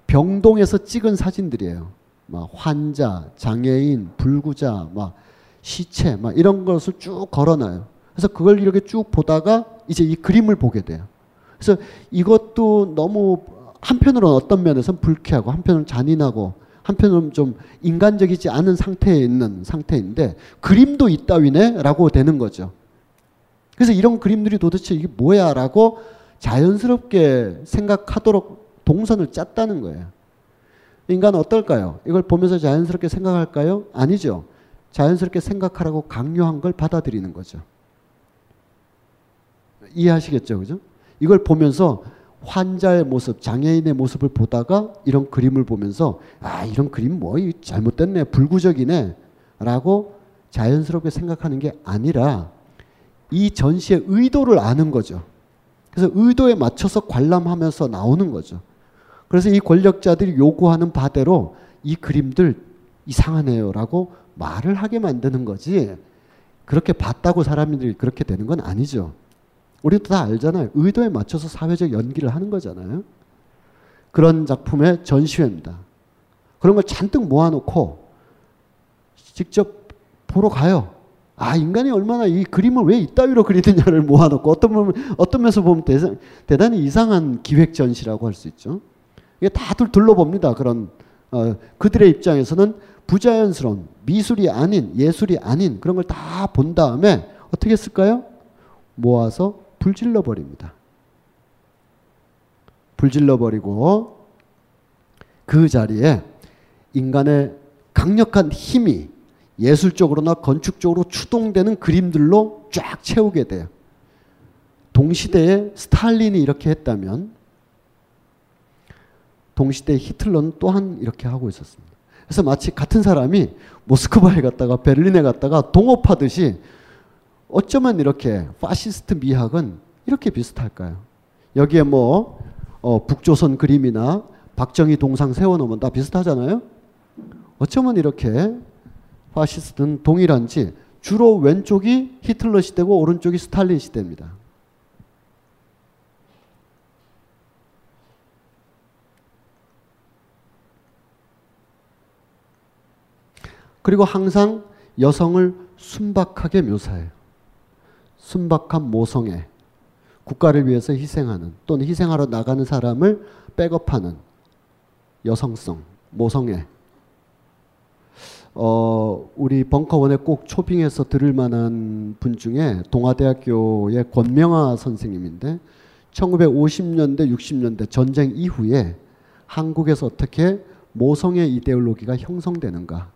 병동에서 찍은 사진들이에요. 막 환자, 장애인, 불구자, 막 시체, 막 이런 것을 쭉 걸어놔요. 그래서 그걸 이렇게 쭉 보다가 이제 이 그림을 보게 돼요. 그래서 이것도 너무 한편으로는 어떤 면에서는 불쾌하고 한편으로는 잔인하고 한편으로는 좀 인간적이지 않은 상태에 있는 상태인데 그림도 있다위네 라고 되는 거죠. 그래서 이런 그림들이 도대체 이게 뭐야 라고 자연스럽게 생각하도록 동선을 짰다는 거예요. 인간은 어떨까요? 이걸 보면서 자연스럽게 생각할까요? 아니죠. 자연스럽게 생각하라고 강요한 걸 받아들이는 거죠. 이해하시겠죠? 그죠? 이걸 보면서 환자의 모습, 장애인의 모습을 보다가 이런 그림을 보면서 아, 이런 그림 뭐 잘못됐네. 불구적이네. 라고 자연스럽게 생각하는 게 아니라 이 전시의 의도를 아는 거죠. 그래서 의도에 맞춰서 관람하면서 나오는 거죠. 그래서 이 권력자들이 요구하는 바대로 이 그림들 이상하네요라고 말을 하게 만드는 거지. 그렇게 봤다고 사람들이 그렇게 되는 건 아니죠. 우리도 다 알잖아요. 의도에 맞춰서 사회적 연기를 하는 거잖아요. 그런 작품의 전시회입니다. 그런 걸 잔뜩 모아놓고 직접 보러 가요. 아, 인간이 얼마나 이 그림을 왜 이따위로 그리느냐를 모아놓고 어떤, 보면, 어떤 면에서 보면 대단, 대단히 이상한 기획 전시라고 할 수 있죠. 이게 다들 둘러봅니다. 그런, 어, 그들의 입장에서는 부자연스러운 미술이 아닌 예술이 아닌 그런 걸 다 본 다음에 어떻게 했을까요? 모아서 불질러 버립니다. 불질러 버리고 그 자리에 인간의 강력한 힘이 예술적으로나 건축적으로 추동되는 그림들로 쫙 채우게 돼요. 동시대에 스탈린이 이렇게 했다면 동시대 히틀러는 또한 이렇게 하고 있었습니다. 그래서 마치 같은 사람이 모스크바에 갔다가 베를린에 갔다가 동업하듯이 어쩌면 이렇게 파시스트 미학은 이렇게 비슷할까요? 여기에 뭐 어, 북조선 그림이나 박정희 동상 세워놓으면 다 비슷하잖아요. 어쩌면 이렇게 파시스트는 동일한지 주로 왼쪽이 히틀러 시대고 오른쪽이 스탈린 시대입니다. 그리고 항상 여성을 순박하게 묘사해요. 순박한 모성애. 국가를 위해서 희생하는 또는 희생하러 나가는 사람을 백업하는 여성성, 모성애. 어, 우리 벙커원에 꼭 초빙해서 들을 만한 분 중에 동아대학교의 권명아 선생님인데 1950년대, 60년대 전쟁 이후에 한국에서 어떻게 모성의 이데올로기가 형성되는가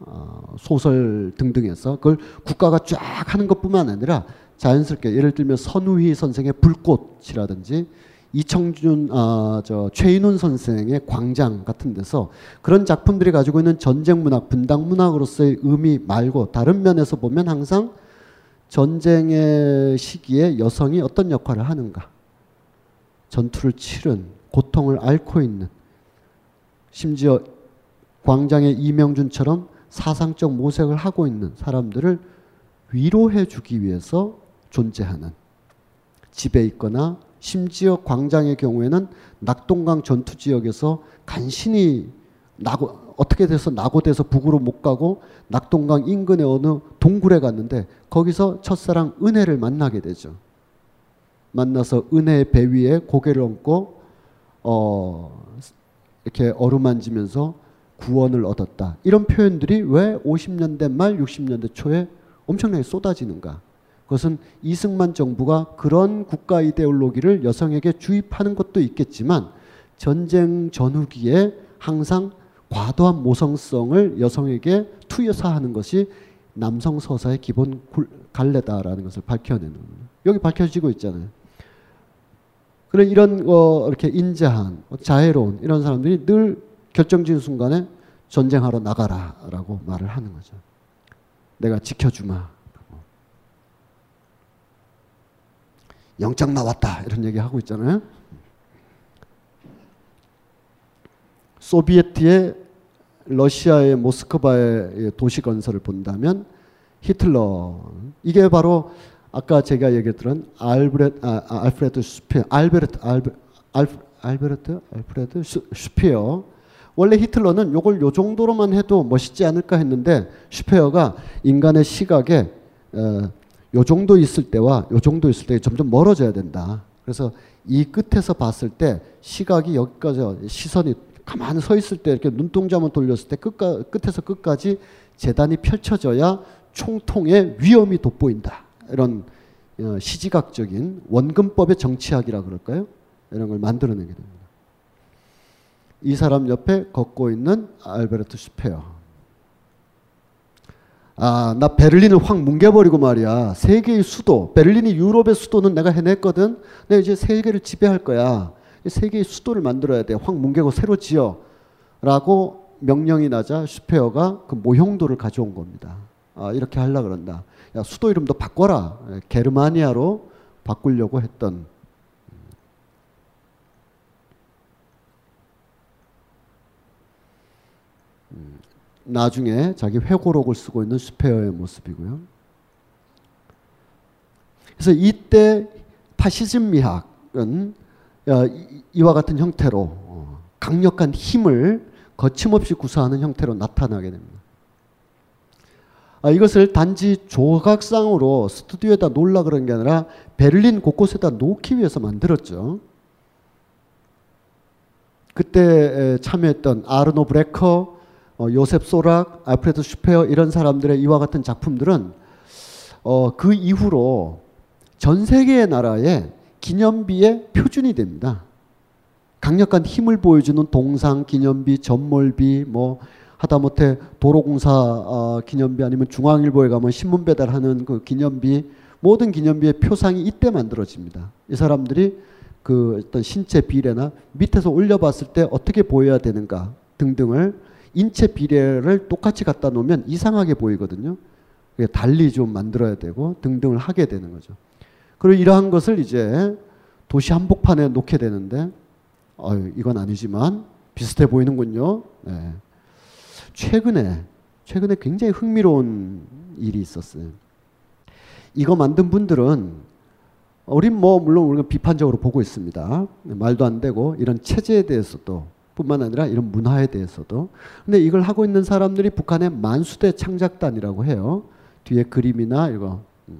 어, 소설 등등에서 그걸 국가가 쫙 하는 것뿐만 아니라 자연스럽게 예를 들면 선우희 선생의 불꽃이라든지 이청준 아, 저 최인훈 선생의 광장 같은 데서 그런 작품들이 가지고 있는 전쟁 문학, 분당 문학으로서의 의미 말고 다른 면에서 보면 항상 전쟁의 시기에 여성이 어떤 역할을 하는가. 전투를 치른 고통을 앓고 있는 심지어 광장의 이명준처럼 사상적 모색을 하고 있는 사람들을 위로해 주기 위해서 존재하는 집에 있거나 심지어 광장의 경우에는 낙동강 전투 지역에서 간신히 나고 어떻게 돼서 낙오돼서 북으로 못 가고 낙동강 인근의 어느 동굴에 갔는데 거기서 첫사랑 은혜를 만나게 되죠. 만나서 은혜의 배 위에 고개를 얹고 어 이렇게 어루만지면서 구원을 얻었다. 이런 표현들이 왜 50년대 말 60년대 초에 엄청나게 쏟아지는가? 그것은 이승만 정부가 그런 국가 이데올로기를 여성에게 주입하는 것도 있겠지만 전쟁 전후기에 항상 과도한 모성성을 여성에게 투여사하는 것이 남성 서사의 기본 갈래다라는 것을 밝혀내는. 여기 밝혀지고 있잖아요. 그런 이런 어, 이렇게 인자한 자애로운 이런 사람들이 늘 결정적인 순간에 전쟁하러 나가라라고 말을 하는 거죠. 내가 지켜주마. 영장 나왔다. 이런 얘기 하고 있잖아요. 소비에트의 러시아의 모스크바의 도시 건설을 본다면 히틀러. 이게 바로 아까 제가 얘기했던 알브레 아, 아, 알프레드 슈피어 알베르트 알베, 알, 알베르트? 알프레드 슈, 슈피어. 원래 히틀러는 요걸 요 정도로만 해도 멋있지 않을까 했는데 슈페어가 인간의 시각에 어, 요 정도 있을 때와 요 정도 있을 때 점점 멀어져야 된다. 그래서 이 끝에서 봤을 때 시각이 여기까지 시선이 가만히 서 있을 때 이렇게 눈동자만 돌렸을 때 끝까, 끝에서 끝까지 재단이 펼쳐져야 총통의 위험이 돋보인다. 이런 어, 시지각적인 원근법의 정치학이라 그럴까요? 이런 걸 만들어내게 됩니다. 이 사람 옆에 걷고 있는 알베르트 슈페어. 아, 나 베를린을 확 뭉개버리고 말이야. 세계의 수도, 베를린이 유럽의 수도는 내가 해냈거든. 내가 이제 세계를 지배할 거야. 세계의 수도를 만들어야 돼. 확 뭉개고 새로 지어. 라고 명령이 나자 슈페어가 그 모형도를 가져온 겁니다. 아, 이렇게 하려 그런다. 야, 수도 이름도 바꿔라. 예, 게르마니아로 바꾸려고 했던 나중에 자기 회고록을 쓰고 있는 스페어의 모습이고요. 그래서 이때 파시즘 미학은 어, 이- 이와 같은 형태로 어, 강력한 힘을 거침없이 구사하는 형태로 나타나게 됩니다. 아, 이것을 단지 조각상으로 스튜디오에다 놓으려 그런 게 아니라 베를린 곳곳에다 놓기 위해서 만들었죠. 그때 에, 참여했던 아르노 브레커, 어, 요셉 소락, 알프레드 슈페어 이런 사람들의 이와 같은 작품들은 어, 그 이후로 전 세계의 나라에 기념비의 표준이 됩니다. 강력한 힘을 보여주는 동상 기념비, 전몰비, 뭐 하다못해 도로공사 어, 기념비 아니면 중앙일보에 가면 신문 배달하는 그 기념비 모든 기념비의 표상이 이때 만들어집니다. 이 사람들이 그 어떤 신체 비례나 밑에서 올려봤을 때 어떻게 보여야 되는가 등등을 인체 비례를 똑같이 갖다 놓으면 이상하게 보이거든요. 달리 좀 만들어야 되고 등등을 하게 되는 거죠. 그리고 이러한 것을 이제 도시 한복판에 놓게 되는데 어유 이건 아니지만 비슷해 보이는군요. 네. 최근에 최근에 굉장히 흥미로운 일이 있었어요. 이거 만든 분들은 우린 뭐 물론 우리가 비판적으로 보고 있습니다. 말도 안 되고 이런 체제에 대해서도 뿐만 아니라 이런 문화에 대해서도. 근데 이걸 하고 있는 사람들이 북한의 만수대 창작단이라고 해요. 뒤에 그림이나 이거 음.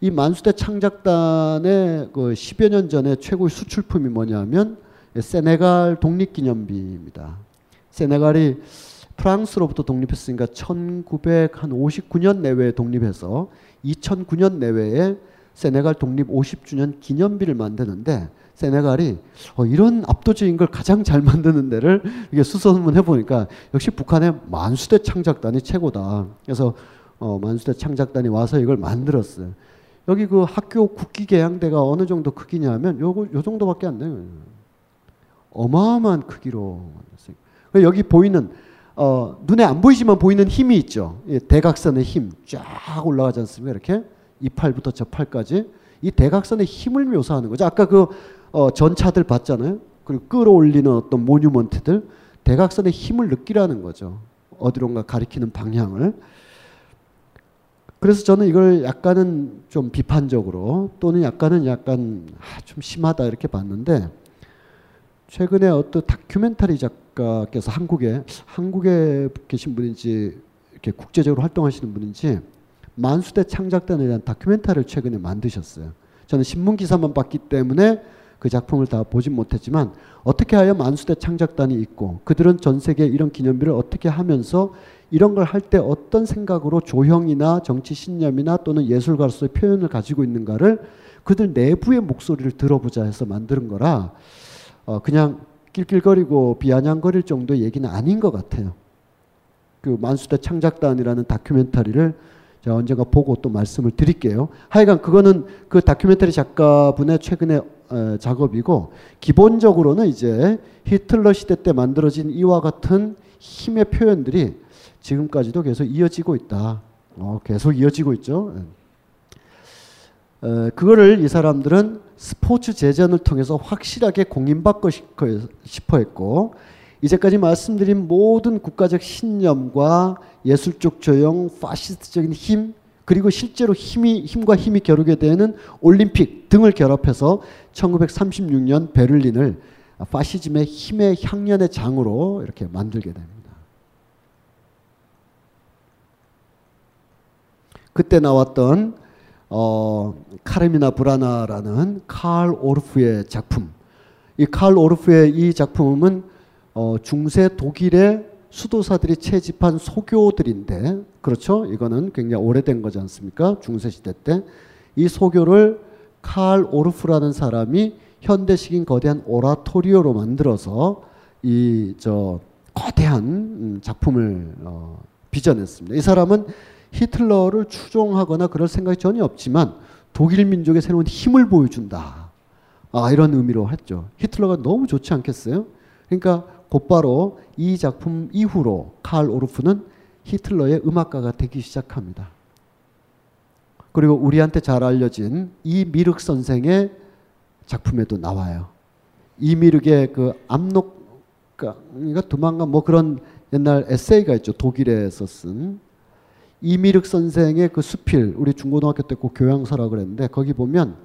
이 만수대 창작단의 그 10여 년 전에 최고의 수출품이 뭐냐면 세네갈 독립기념비입니다. 세네갈이 프랑스로부터 독립했으니까 1959년 내외에 독립해서 2009년 내외에 세네갈 독립 50주년 기념비를 만드는데 세네갈이 어, 이런 압도적인 걸 가장 잘 만드는 데를 이게 수소문해 보니까 역시 북한의 만수대 창작단이 최고다. 그래서 어, 만수대 창작단이 와서 이걸 만들었어요. 여기 그 학교 국기 개양대가 어느 정도 크기냐면 요거 요 정도밖에 안 돼요. 어마어마한 크기로 만들었어요. 그리고 여기 보이는 어, 눈에 안 보이지만 보이는 힘이 있죠. 이 대각선의 힘 쫙 올라가지 않습니까? 이렇게 이 팔부터 저 팔까지 이 대각선의 힘을 묘사하는 거죠. 아까 그 어, 전차들 봤잖아요. 그리고 끌어올리는 어떤 모뉴먼트들 대각선의 힘을 느끼라는 거죠. 어디론가 가리키는 방향을. 그래서 저는 이걸 약간은 좀 비판적으로 또는 약간은 약간 아, 좀 심하다 이렇게 봤는데 최근에 어떤 다큐멘터리 작가께서 한국에 한국에 계신 분인지 이렇게 국제적으로 활동하시는 분인지 만수대 창작단에 대한 다큐멘터리를 최근에 만드셨어요. 저는 신문 기사만 봤기 때문에 그 작품을 다 보진 못했지만 어떻게 하여 만수대 창작단이 있고 그들은 전 세계 이런 기념비를 어떻게 하면서 이런 걸 할 때 어떤 생각으로 조형이나 정치 신념이나 또는 예술가로서의 표현을 가지고 있는가를 그들 내부의 목소리를 들어보자 해서 만드는 거라 어 그냥 낄낄거리고 비아냥거릴 정도의 얘기는 아닌 것 같아요. 그 만수대 창작단이라는 다큐멘터리를 제가 언젠가 보고 또 말씀을 드릴게요. 하여간 그거는 그 다큐멘터리 작가분의 최근의 어, 작업이고 기본적으로는 이제 히틀러 시대 때 만들어진 이와 같은 힘의 표현들이 지금까지도 계속 이어지고 있다. 어, 계속 이어지고 있죠. 어, 그거를 이 사람들은 스포츠 재전을 통해서 확실하게 공인받고 싶어 했고 이제까지 말씀드린 모든 국가적 신념과 예술적 조형, 파시스트적인 힘, 그리고 실제로 힘이 힘과 힘이 겨루게 되는 올림픽 등을 결합해서 1936년 베를린을 파시즘의 힘의 향연의 장으로 이렇게 만들게 됩니다. 그때 나왔던 어, 카르미나 브라나라는 칼 오르프의 작품. 이 칼 오르프의 이 작품은 어, 중세 독일의 수도사들이 채집한 소교들인데 그렇죠? 이거는 굉장히 오래된 거지 않습니까? 중세 시대 때 이 소교를 칼 오르프라는 사람이 현대식인 거대한 오라토리오로 만들어서 이 저 거대한 음, 작품을 어, 빚어냈습니다. 이 사람은 히틀러를 추종하거나 그럴 생각이 전혀 없지만 독일 민족의 새로운 힘을 보여준다. 아, 이런 의미로 했죠. 히틀러가 너무 좋지 않겠어요? 그러니까 곧바로 이 작품 이후로 칼 오르프는 히틀러의 음악가가 되기 시작합니다. 그리고 우리한테 잘 알려진 이미륵 선생의 작품에도 나와요. 이미륵의 그 압록강인가 두만강 뭐 그런 옛날 에세이가 있죠. 독일에서 쓴 이미륵 선생의 그 수필 우리 중고등학교 때 꼭 교양서라 그랬는데 거기 보면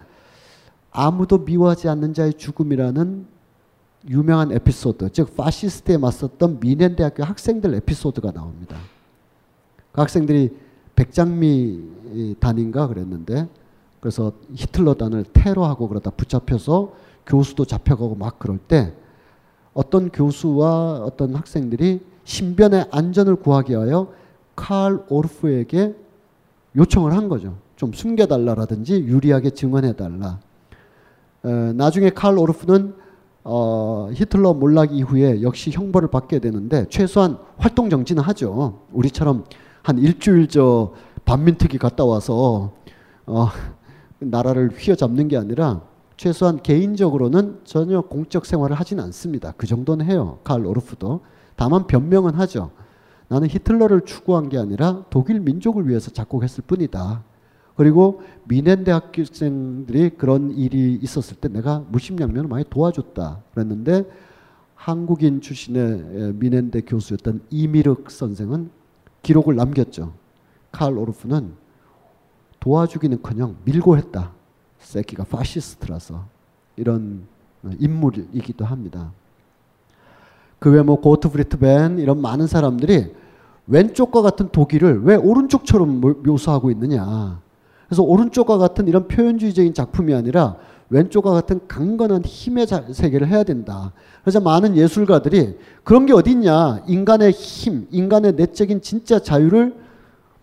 아무도 미워하지 않는 자의 죽음이라는 유명한 에피소드 즉 파시스트에 맞섰던 뮌헨 대학교 학생들 에피소드가 나옵니다. 그 학생들이 백장미 단인가 그랬는데 그래서 히틀러단을 테러하고 그러다 붙잡혀서 교수도 잡혀가고 막 그럴 때 어떤 교수와 어떤 학생들이 신변의 안전을 구하기 위하여 칼 오르프에게 요청을 한 거죠. 좀 숨겨달라라든지 유리하게 증언해달라. 어, 나중에 칼 오르프는 어, 히틀러 몰락 이후에 역시 형벌을 받게 되는데 최소한 활동 정지는 하죠. 우리처럼 한 일주일 저 반민특위 갔다 와서 어, 나라를 휘어잡는 게 아니라 최소한 개인적으로는 전혀 공적 생활을 하진 않습니다. 그 정도는 해요. 칼 오르프도. 다만 변명은 하죠. 나는 히틀러를 추구한 게 아니라 독일 민족을 위해서 작곡했을 뿐이다. 그리고 미넨 대학생들이 그런 일이 있었을 때 내가 무심양면을 많이 도와줬다. 그랬는데 한국인 출신의 미넨대 교수였던 이미륵 선생은 기록을 남겼죠. 칼 오르프는 도와주기는커녕 밀고 했다. 새끼가 파시스트라서 이런 인물이기도 합니다. 그 외 뭐 고트프리트 벤 이런 많은 사람들이 왼쪽과 같은 독일을 왜 오른쪽처럼 묘사하고 있느냐. 그래서 오른쪽과 같은 이런 표현주의적인 작품이 아니라 왼쪽과 같은 강건한 힘의 세계를 해야 된다. 그래서 많은 예술가들이 그런 게 어딨냐. 인간의 힘, 인간의 내적인 진짜 자유를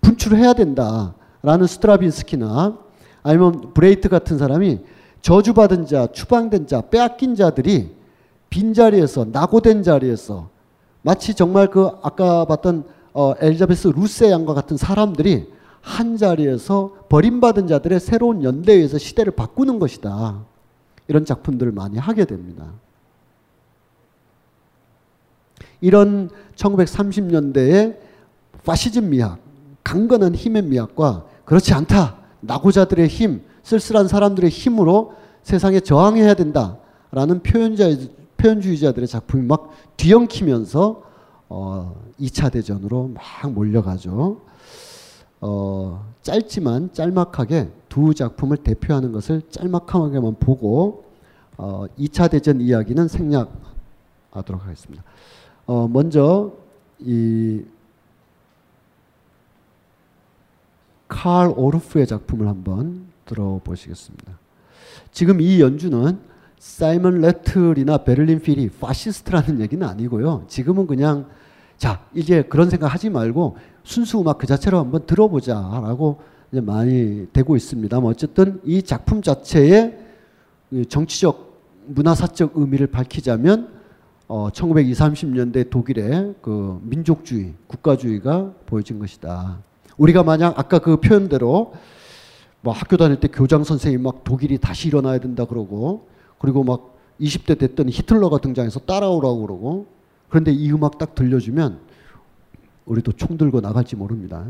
분출해야 된다. 라는 스트라빈스키나 아니면 브레히트 같은 사람이 저주받은 자, 추방된 자, 빼앗긴 자들이 빈자리에서, 낙오된 자리에서 마치 정말 그 아까 봤던 어, 엘리자베스 루세 양과 같은 사람들이 한 자리에서 버림받은 자들의 새로운 연대에서 시대를 바꾸는 것이다. 이런 작품들을 많이 하게 됩니다. 이런 1930년대의 파시즘 미학, 강건한 힘의 미학과 그렇지 않다. 낙오자들의 힘, 쓸쓸한 사람들의 힘으로 세상에 저항해야 된다 라는 표현자, 표현주의자들의 작품이 막 뒤엉키면서 어, 2차 대전으로 막 몰려가죠. 어, 짧지만 짤막하게 두 작품을 대표하는 것을 짤막하게만 보고 어, 2차 대전 이야기는 생략하도록 하겠습니다. 어, 먼저 이 칼 오르프의 작품을 한번 들어보시겠습니다. 지금 이 연주는 사이먼 래틀이나 베를린 필이 파시스트라는 얘기는 아니고요. 지금은 그냥 자 이제 그런 생각 하지 말고 순수 음악 그 자체로 한번 들어보자라고 이제 많이 되고 있습니다. 어쨌든 이 작품 자체의 정치적 문화사적 의미를 밝히자면 어, 1920, 30년대 독일의 그 민족주의, 국가주의가 보여진 것이다. 우리가 만약 아까 그 표현대로 뭐 학교 다닐 때 교장 선생님 막 독일이 다시 일어나야 된다 그러고 그리고 막 20대 됐더니 히틀러가 등장해서 따라오라고 그러고 그런데 이 음악 딱 들려주면 우리도 총 들고 나갈지 모릅니다.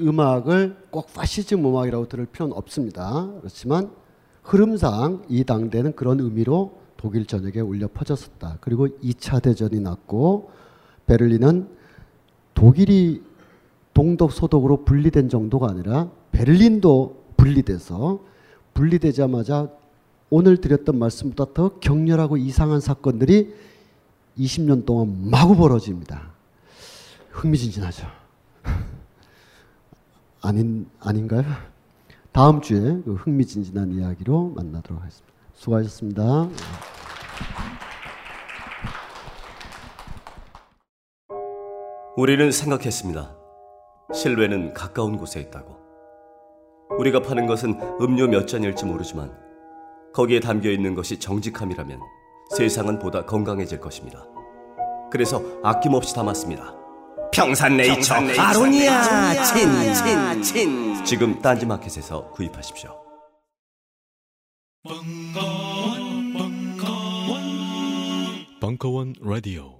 음악을 꼭 파시즘 음악이라고 들을 필요는 없습니다. 그렇지만 흐름상 이 당대는 그런 의미로 독일 전역에 울려 퍼졌었다. 그리고 2차 대전이 났고 베를린은 독일이 동독 소독으로 분리된 정도가 아니라 베를린도 분리돼서 분리되자마자 오늘 드렸던 말씀보다 더 격렬하고 이상한 사건들이 20년 동안 마구 벌어집니다. 흥미진진하죠. 아닌 아닌가요? 다음 주에 그 흥미진진한 이야기로 만나도록 하겠습니다. 수고하셨습니다. 우리는 생각했습니다. 실외는 가까운 곳에 있다고. 우리가 파는 것은 음료 몇 잔일지 모르지만 거기에 담겨 있는 것이 정직함이라면 세상은 보다 건강해질 것입니다. 그래서 아낌없이 담았습니다. 평산네이처, 아로니아 친, 친, 친. 지금 딴지마켓에서 구입하십시오. 벙커원, 벙커원, 벙커원 라디오.